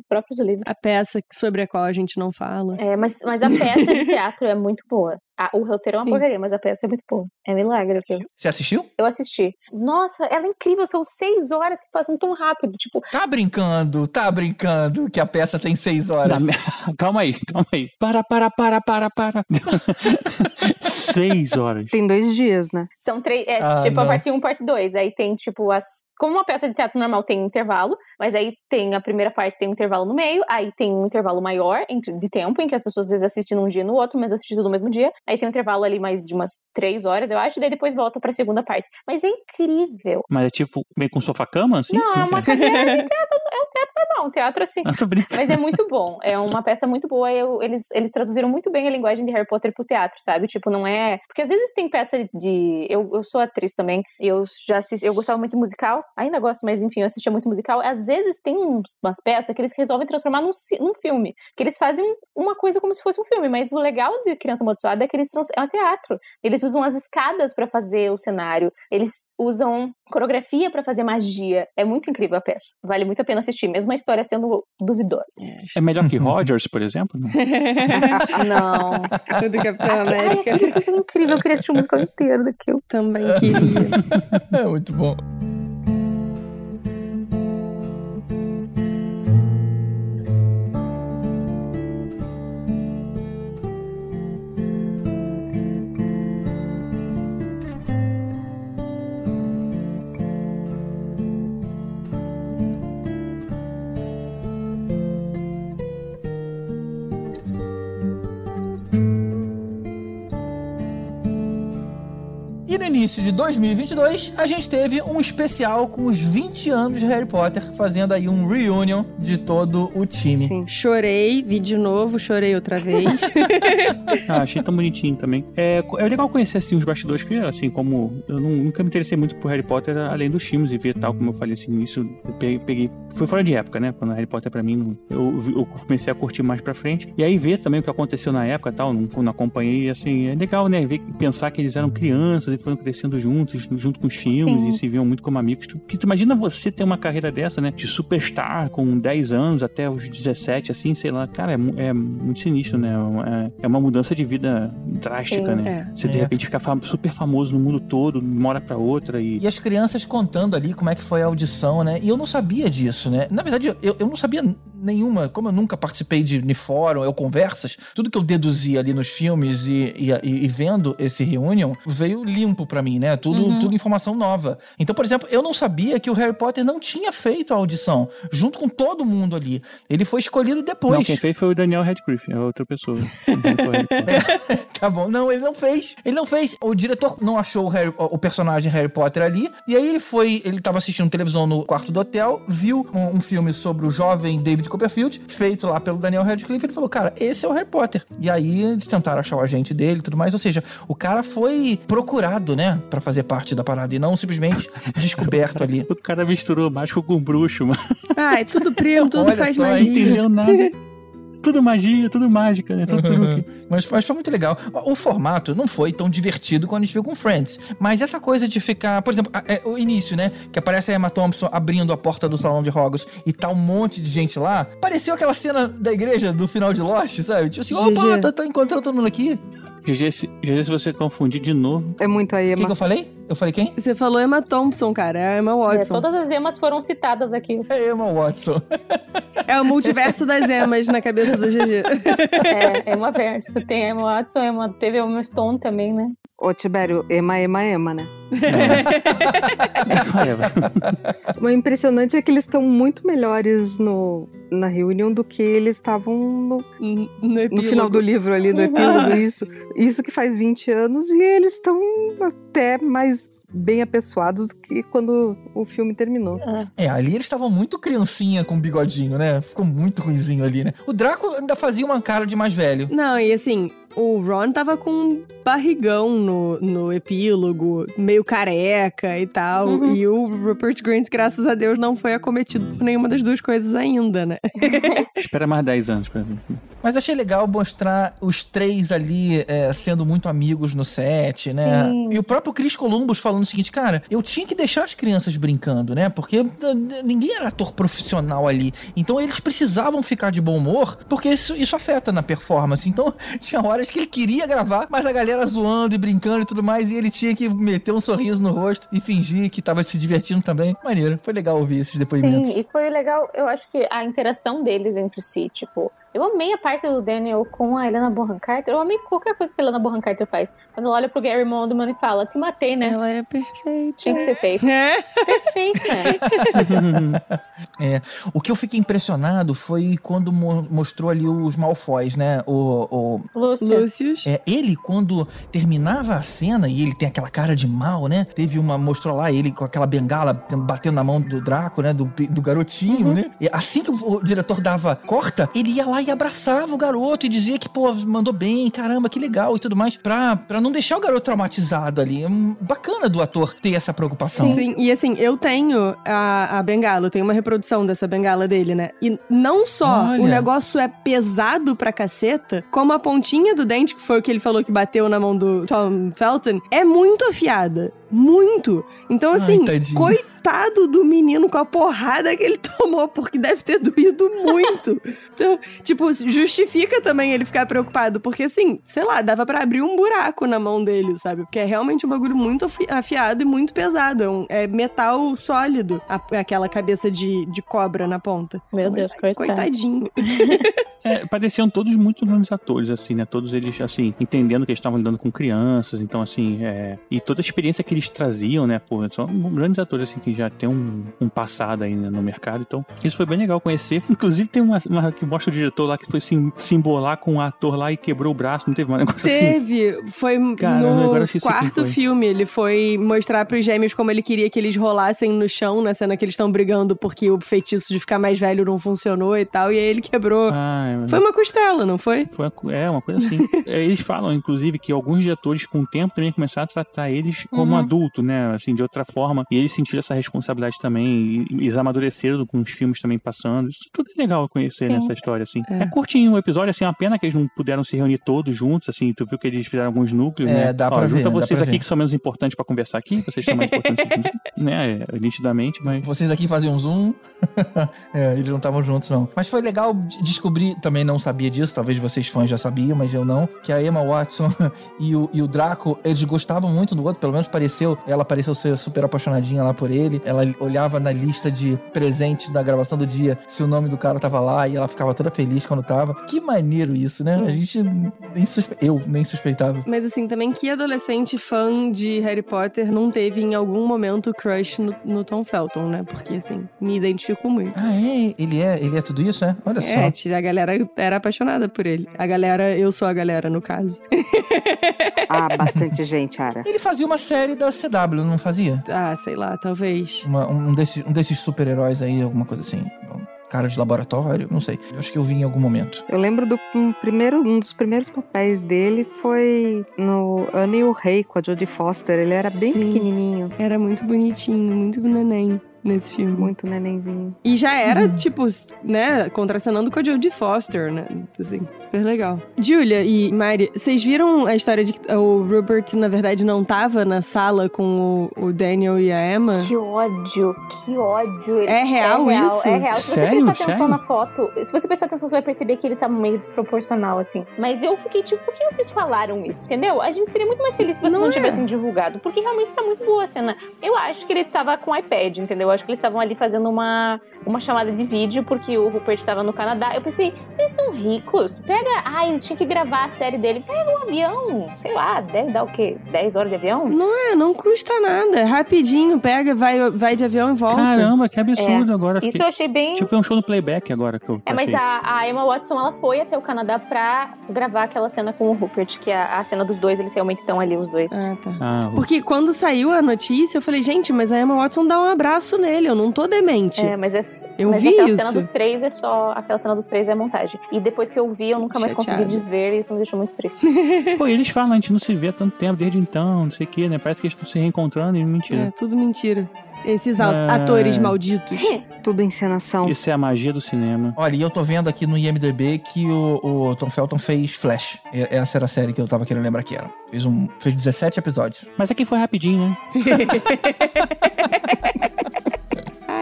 próprios livros. A peça sobre a qual a gente não fala. É, mas, mas a peça de teatro é muito boa. Ah, o roteiro é uma Sim. porcaria, mas a peça é muito boa. É milagre o filme. Você assistiu? Eu assisti. Nossa, ela é incrível. São seis horas que passam tão rápido. Tipo, Tá brincando, tá brincando que a peça tem seis horas. Calma aí, calma aí. Para, para, para, para, para. Seis horas. Tem dois dias, né? São três. É, Ah, tipo a não. parte 1 parte 2. Aí tem, tipo, as. Como uma peça de teatro normal tem intervalo, mas aí tem a primeira parte, tem um intervalo no meio, aí tem um intervalo maior de tempo, em que as pessoas às vezes assistem num dia e no outro, mas assistem tudo no mesmo dia. Aí tem um intervalo ali mais de umas três horas, eu acho, e daí depois volta pra segunda parte. Mas é incrível. Mas é tipo meio com sofá-cama, assim? Não, é uma cadeira de teatro, um teatro assim. Mas é muito bom. É uma peça muito boa. Eu- eles, eles traduziram muito bem a linguagem de Harry Potter pro teatro, sabe? Tipo, não é. Porque às vezes tem peça de. Eu, eu sou atriz também. Eu já assisti. Eu gostava muito de musical. Ainda gosto, mas enfim, eu assistia muito musical. Às vezes tem umas peças que eles resolvem transformar num, num filme. Que eles fazem uma coisa como se fosse um filme. Mas o legal de Criança Amaldiçoada é que eles trans... é um teatro. Eles usam as escadas pra fazer o cenário. Eles usam coreografia pra fazer magia. É muito incrível a peça. Vale muito a pena assistir, mesmo a história sendo duvidosa. É melhor que Rogers, por exemplo? Não. Não. O do Capitão Ai, América. filme é incrível. Eu queria assistir o musical inteiro daquilo. Também queria. É muito bom. Início de 2022, a gente teve um especial com os 20 anos de Harry Potter, fazendo aí um reunion de todo o time. Sim. Chorei, vi de novo, chorei outra vez. Ah, achei tão bonitinho também. É, é legal conhecer assim os bastidores, que assim, como eu nu- nunca me interessei muito por Harry Potter além dos filmes e ver tal, como eu falei assim, isso eu peguei, peguei- foi fora de época, né? Quando Harry Potter pra mim, não- eu, eu comecei a curtir mais pra frente. E aí ver também o que aconteceu na época tal, não, não acompanhei, assim, é legal, né? Ver, pensar que eles eram crianças e foram crescendo juntos, junto com os filmes Sim. e se viam muito como amigos. Porque tu imagina você ter uma carreira dessa, né? De superstar com 10 anos até os 17, assim, sei lá. Cara, é, é muito sinistro, né? É, é uma mudança de vida drástica, Sim, né? é. Você de É. repente fica fam- super famoso no mundo todo, de uma hora pra outra e. E as crianças contando ali como é que foi a audição, né? E eu não sabia disso, né? Na verdade, eu, eu não sabia nenhuma, como eu nunca participei de ni fórum ou conversas, tudo que eu deduzi ali nos filmes e, e, e- vendo esse reunion veio limpo pra mim, né? Tudo, Uhum. tudo informação nova. Então, por exemplo, eu não sabia que o Harry Potter não tinha feito a audição junto com todo mundo ali. Ele foi escolhido depois. Não, quem fez foi o Daniel Radcliffe, é outra pessoa. Potter. Tá bom, não, ele não fez. Ele não fez. O diretor não achou o, Harry- o personagem Harry Potter ali. E aí ele foi. Ele tava assistindo televisão no quarto do hotel, viu um, um filme sobre o jovem David Copperfield, feito lá pelo Daniel Radcliffe. Ele falou, cara, esse é o Harry Potter. E aí eles tentaram achar o agente dele e tudo mais. Ou seja, o cara foi procurado, né, Pra fazer parte da parada e não simplesmente descoberto ali. O cara misturou mágico com bruxo, mano. Ai, tudo primo, tudo Olha faz só, Não magia. entendeu nada. Tudo magia, tudo mágica, né? Tudo truque. Mas, mas foi muito legal. O formato não foi tão divertido quando a gente viu com Friends. Mas essa coisa de ficar. Por exemplo, a- é, o início, né? Que aparece a Emma Thompson abrindo a porta do salão de Hogwarts e tá um monte de gente lá. Pareceu aquela cena da igreja do final de Lost, sabe? Tipo assim, opa, tô, tô encontrando todo mundo aqui. GG, se, GG, se você confundir de novo. É muito aí, Quem que Emma. eu falei? Eu falei quem? Você falou Emma Thompson, cara. É a Emma É, Watson. todas as emas foram citadas aqui. É Emma Watson. É o multiverso das Emas na cabeça do GG. É, Emma Verso. Tem a Emma Watson, Emma, teve a Emma Stone também, né? Ô, Tibério, Emma, Emma, Emma, né? O impressionante é que eles estão muito melhores no, na reunião do que eles estavam no, no, no final do livro ali, no epílogo, isso. Isso que faz 20 anos e eles estão até mais bem apessoados do que quando o filme terminou. É, ali eles estavam muito criancinha com bigodinho, né? Ficou muito ruizinho ali, né? O Draco ainda fazia uma cara de mais velho. Não, e assim, o Ron tava com um barrigão no, no epílogo, meio careca e tal. Uhum. E o Rupert Grint, graças a Deus, não foi acometido por nenhuma das duas coisas ainda, né? espera mais 10 anos pra ver. Mas achei legal mostrar os três ali é, sendo muito amigos no set, né? Sim. E o próprio Chris Columbus falando o seguinte, cara, eu tinha que deixar as crianças brincando, né? Porque ninguém era ator profissional ali. Então eles precisavam ficar de bom humor, porque isso, isso afeta na performance. Então tinha horas que ele queria gravar, mas a galera zoando e brincando e tudo mais, e ele tinha que meter um sorriso no rosto e fingir que tava se divertindo também. Maneiro, foi legal ouvir esses depoimentos. Sim, e foi legal, eu acho que a interação deles entre si, tipo, eu amei a parte do Daniel com a Helena Bonham Carter. Eu amei qualquer coisa que a Helena Bonham Carter faz. Quando olha pro Gary Mondman e fala, te matei, né? Ela é perfeita. Tinha que ser feito. É. Perfeita. É, o que eu fiquei impressionado foi quando mo- mostrou ali os Malfoys, né? O, o, Lúcio. Lúcius. É, ele, quando terminava a cena, e ele tem aquela cara de mal, né? Teve uma, mostrou lá ele com aquela bengala batendo na mão do Draco, né? Do, do garotinho, né? E assim que o diretor dava corta, ele ia lá e abraçava o garoto e dizia que, pô, mandou bem, caramba, que legal e tudo mais, pra, pra não deixar o garoto traumatizado ali. É bacana do ator ter essa preocupação. Sim, e assim, eu tenho a, a bengala, eu tenho uma reprodução dessa bengala dele, né? E não só Olha. o negócio é pesado pra caceta, como a pontinha do dente, que foi o que ele falou que bateu na mão do Tom Felton, é muito afiada. Muito. Então, Ai, assim, tadinho. coitado do menino com a porrada que ele tomou, porque deve ter doído muito. então, tipo, justifica também ele ficar preocupado, porque assim, sei lá, dava pra abrir um buraco na mão dele, sabe? Porque é realmente um bagulho muito afi- afiado e muito pesado. É, um- é metal sólido, a- aquela cabeça de, de cobra na ponta. Meu Deus, coitado. Coitadinho. É, pareciam todos muito bons atores, assim, né? Todos eles, assim, entendendo que eles estavam lidando com crianças, então, assim, é... E toda a experiência que eles traziam, né? Pô, são grandes atores, assim, que já tem um, um passado aí né, no mercado, então isso foi bem legal conhecer. Inclusive tem uma, uma que mostra o diretor lá que foi sim, se embolar com um ator lá e quebrou o braço, não teve mais negócio assim? Teve, foi Caramba, no quarto filme, ele foi mostrar pros gêmeos como ele queria que eles rolassem no chão, na cena que eles estão brigando porque o feitiço de ficar mais velho não funcionou e tal, e aí ele quebrou. Ah, é, Foi uma costela, não foi? Foi uma é, uma coisa assim. É, eles falam, inclusive, que alguns diretores, com o tempo, também começaram a tratar eles como Uhum. Adulto, né? Assim, de outra forma. E eles sentiram essa responsabilidade também. E eles amadureceram com os filmes também passando. Isso tudo é legal conhecer Sim. nessa história, assim. É. É. curtinho o episódio, assim, é uma pena que eles não puderam se reunir todos juntos, assim. Tu viu que eles fizeram alguns núcleos, É, né? dá pra junta ver, dá vocês pra aqui ver. que são menos importantes pra conversar aqui. Vocês são mais importantes, né? É, nitidamente, mas... Vocês aqui faziam um zoom. é, eles não estavam juntos, não. Mas foi legal de- descobrir, também não sabia disso, talvez vocês fãs já sabiam, mas eu não, que a Emma Watson e o, e o Draco, eles gostavam muito do outro, pelo menos pareceu, ela pareceu ser super apaixonadinha lá por ele. Ela olhava na lista de presentes da gravação do dia se o nome do cara tava lá e ela ficava toda feliz quando tava. Que maneiro isso, né? A gente nem suspe... eu nem suspeitava. Mas assim, também que adolescente fã de Harry Potter não teve em algum momento crush no, no Tom Felton, né? Porque assim, me identifico muito. Ah, é? Ele é, ele é tudo isso, é? Olha só. É, a galera era apaixonada por ele. A galera, eu sou a galera, no caso. Ah, bastante gente, Ara. Ele fazia uma série da CW, não fazia? Ah, sei lá, talvez. Uma- um, desses, um desses super-heróis aí, alguma coisa assim. Um Cara de laboratório, não sei. Eu acho que eu vi em algum momento. Eu lembro do um primeiro, um dos primeiros papéis dele foi no Anne e o Rei com a Jodie Foster. Ele era bem Sim. pequenininho, Era muito bonitinho, muito neném nesse filme. muito nenenzinho. E já era, tipo, né, contracenando com a Jodie Foster, né? Assim, super legal. Julia e Mari, vocês viram a história de que o Rupert, na verdade, não tava na sala com o, o Daniel e a Emma? Que ódio, que ódio. É real isso? É real. Se você Sério? prestar atenção Sério? na foto, se você prestar atenção, você vai perceber que ele tá meio desproporcional, assim. Mas eu fiquei tipo, por que vocês falaram isso? Entendeu? A gente seria muito mais feliz se vocês Não não, é. tivessem divulgado. Porque realmente tá muito boa a cena. Eu acho que ele tava com o iPad, entendeu? Eu acho que eles estavam ali fazendo uma, uma chamada de vídeo, porque o Rupert tava no Canadá. Eu pensei, vocês são ricos? Pega. Ai, ele tinha que gravar a série dele. Pega um avião. Sei lá, deve dar o quê? 10 horas de avião? Não é, não custa nada. É rapidinho, pega, vai, vai de avião e volta. Caramba, que absurdo agora. Isso fiquei- eu achei bem. Tipo, é um show no playback agora que eu É, mas a, a Emma Watson, ela foi até o Canadá pra gravar aquela cena com o Rupert, que é a, a cena dos dois, eles realmente estão ali, os dois. Ah, tá. Ah, Porque quando saiu a notícia, eu falei, gente, mas a Emma Watson dá um abraço nele, eu não tô demente. É, mas, é, Eu mas vi aquela isso. cena dos três é só. Aquela cena dos três é montagem. E depois que eu vi, eu nunca mais Chateada. consegui desver e isso me deixou muito triste. Pô, eles falam, a gente não se vê há tanto tempo, desde então, não sei o que, né? Parece que eles estão se reencontrando e mentira. É, tudo mentira. Esses É. atores malditos. Tudo encenação. Isso é a magia do cinema. Olha, e eu tô vendo aqui no IMDB que o, o Tom Felton fez Flash. E- Essa era a série que eu tava querendo lembrar que era. Fez, um, fez 17 episódios. Mas aqui foi rapidinho, né?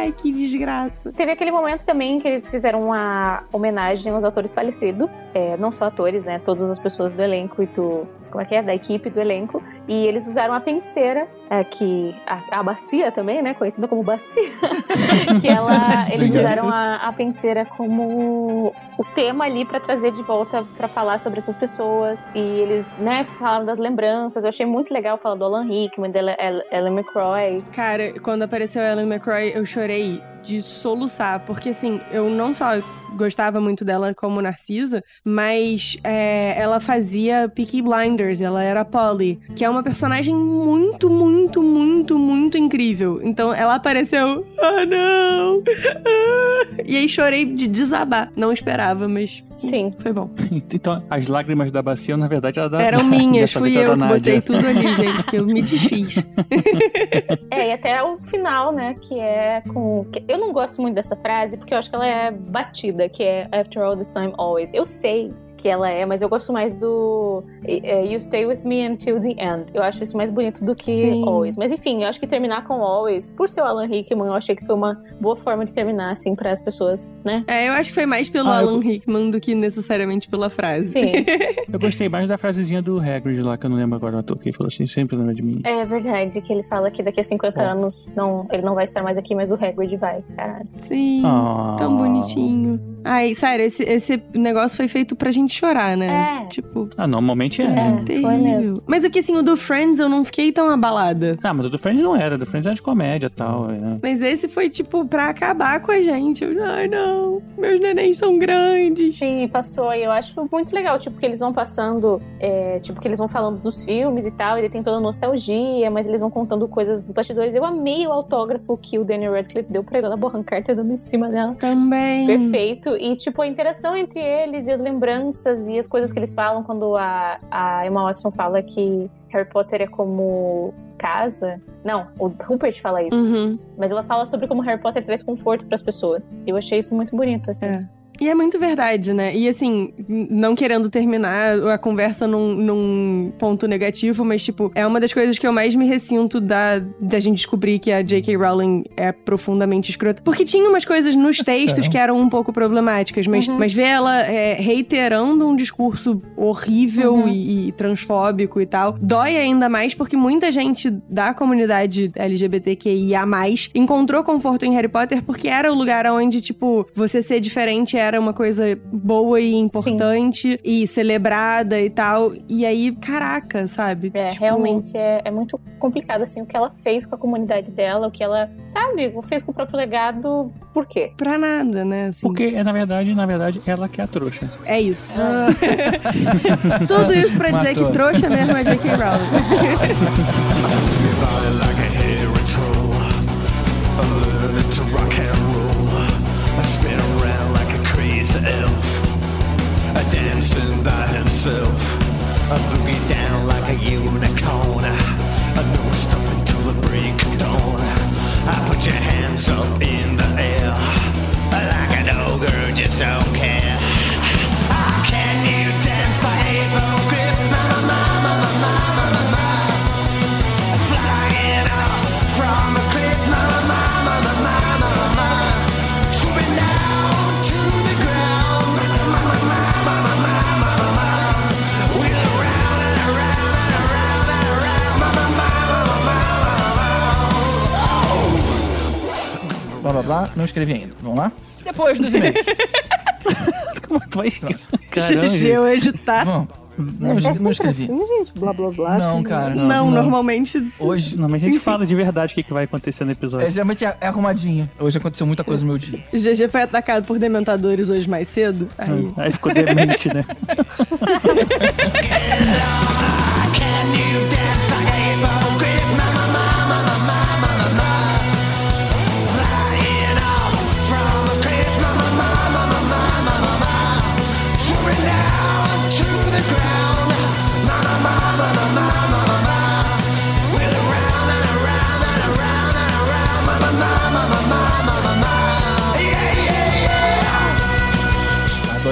Ai, que desgraça. Teve aquele momento também que eles fizeram uma homenagem aos atores falecidos, é, não só atores, né? Todas as pessoas do elenco e do. Como é que é? Da equipe do elenco. E eles usaram a penseira, é, que. A, a bacia também, né? Conhecida como bacia. que ela. Eles usaram a, a penseira como o tema ali pra trazer de volta pra falar sobre essas pessoas. E eles, né, falaram das lembranças. Eu achei muito legal falar do Alan Rickman, da Ellen- Ellen McCroy. Cara, quando apareceu a Ellen McCroy, eu chorei de soluçar, porque assim, eu não só gostava muito dela como Narcisa, mas é, ela fazia Peaky Blinders, ela era Polly, que é uma personagem muito, muito, muito, muito incrível. Então ela apareceu, ah não! Ah! E aí chorei de desabar. Não esperava, mas Sim. foi bom. Então, as lágrimas da bacia, na verdade, era da. Eram minhas, fui eu que botei tudo ali, gente, porque eu me desfiz. É, e até o final, né, que é com... Eu não gosto muito dessa frase, porque eu acho que ela é batida, que é After all this time, always. Eu sei que ela é, mas eu gosto mais do é, You stay with me until the end. Eu acho isso mais bonito do que Sim. always. Mas enfim, eu acho que terminar com always, por ser o Alan Rickman, eu achei que foi uma boa forma de terminar, assim, para as pessoas, né? É, eu acho que foi mais pelo Ah, eu- Alan Rickman do que necessariamente pela frase. Sim, Eu gostei mais da frasezinha do Hagrid lá, que eu não lembro agora o ator, que ele falou assim, sempre lembra de mim. é verdade que ele fala que daqui a 50 É. anos não, ele não vai estar mais aqui, mas o Hagrid vai, caralho. Sim. Ah. Tão bonitinho. Ai, sério, esse, esse negócio foi feito pra gente chorar, né? É. Tipo, Ah, normalmente é. É. terrível. foi mesmo. Mas aqui, assim, o do Friends eu não fiquei tão abalada. Ah, mas o do Friends não era, o do Friends era de comédia e tal. É. Mas esse foi, tipo, pra acabar com a gente. Eu, Ai, não, meus nenéns são grandes. Sim, passou. E eu acho muito legal, tipo, que eles vão passando, é, tipo, que eles vão falando dos filmes e tal, e daí tem toda a nostalgia, mas eles vão contando coisas dos bastidores. Eu amei o autógrafo que o Daniel Radcliffe deu pra ela, a Bonham Carter dando em cima dela. Também. Perfeito. E, tipo, a interação entre eles e as lembranças e as coisas que eles falam quando a, a Emma Watson fala que Harry Potter é como casa. Não, o Rupert fala isso. Uhum. Mas ela fala sobre como Harry Potter traz conforto pras pessoas. Eu achei isso muito bonito, assim. É. E é muito verdade, né? E assim, não querendo terminar a conversa num, num ponto negativo, mas tipo, é uma das coisas que eu mais me ressinto da, da gente descobrir que a J.K. Rowling é profundamente escrota. Porque tinha umas coisas nos textos É. que eram um pouco problemáticas, mas, Uhum. mas ver ela é, reiterando um discurso horrível Uhum. e, e transfóbico e tal, dói ainda mais porque muita gente da comunidade LGBTQIA+, encontrou conforto em Harry Potter porque era o lugar onde, tipo, você ser diferente era uma coisa boa e importante e celebrada e tal. E aí, caraca, sabe? É, Tipo, realmente é, é muito complicado, assim, o que ela fez com a comunidade dela, o que ela, sabe, fez com o próprio legado, por quê? Pra nada, né? assim. Porque, é, na verdade, na verdade, ela que é a trouxa. É isso. Tudo isso pra dizer Matou. que trouxa mesmo é J.K. Rowling. elf. A dancing by himself. A boogie down like a unicorn. A no stop until the break of dawn. I put your hands up in the air. Like an ogre, just don't care. Blá não escrevi ainda. Vamos lá? Depois dos e-mails. Como tu vai Caramba, GG gente. hoje tá. Vamos. Não, é não escrevi. assim, gente? Blá, blá, blá. Não, assim, cara. Não, Não, não. normalmente. Hoje. Não, mas a gente fala de verdade o que, que vai acontecer no episódio. É, geralmente é, é arrumadinho. Hoje aconteceu muita coisa no meu dia. GG foi atacado por dementadores hoje mais cedo. Aí. Aí ficou demente, né?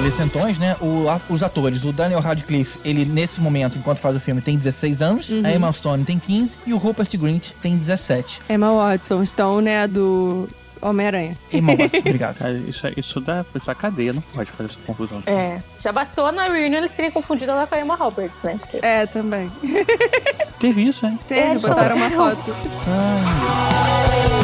Adolescentões, né? O- a- os atores, o Daniel Radcliffe, ele nesse momento, enquanto faz o filme, tem 16 anos. Uhum. A Emma Stone tem 15 e o Rupert Grint tem 17. Emma Watson, Stone é a do Homem-Aranha. Emma Watson, obrigado. Ah, Isso, isso dá isso dá cadeia, não pode fazer essa confusão. É. Já bastou na reunião eles terem confundido ela com a Emma Roberts, né? Porque... É, também. Teve isso, hein? Teve, É, botaram uma foto. You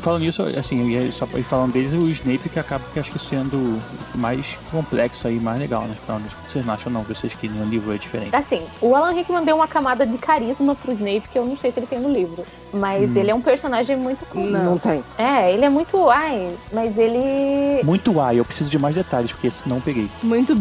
Falando nisso, assim, eu ia só e falando deles, o Snape que acaba que acho que sendo mais complexo aí, mais legal, né? Falando isso, vocês não acham não, vocês que no livro é diferente. Assim, o Alan Rickman deu uma camada de carisma pro Snape que eu não sei se ele tem no livro. Mas Hum. ele é um personagem muito. Não tem. É, ele é muito. Ai, mas ele. Muito ai, eu preciso de mais detalhes, porque não peguei. Muito.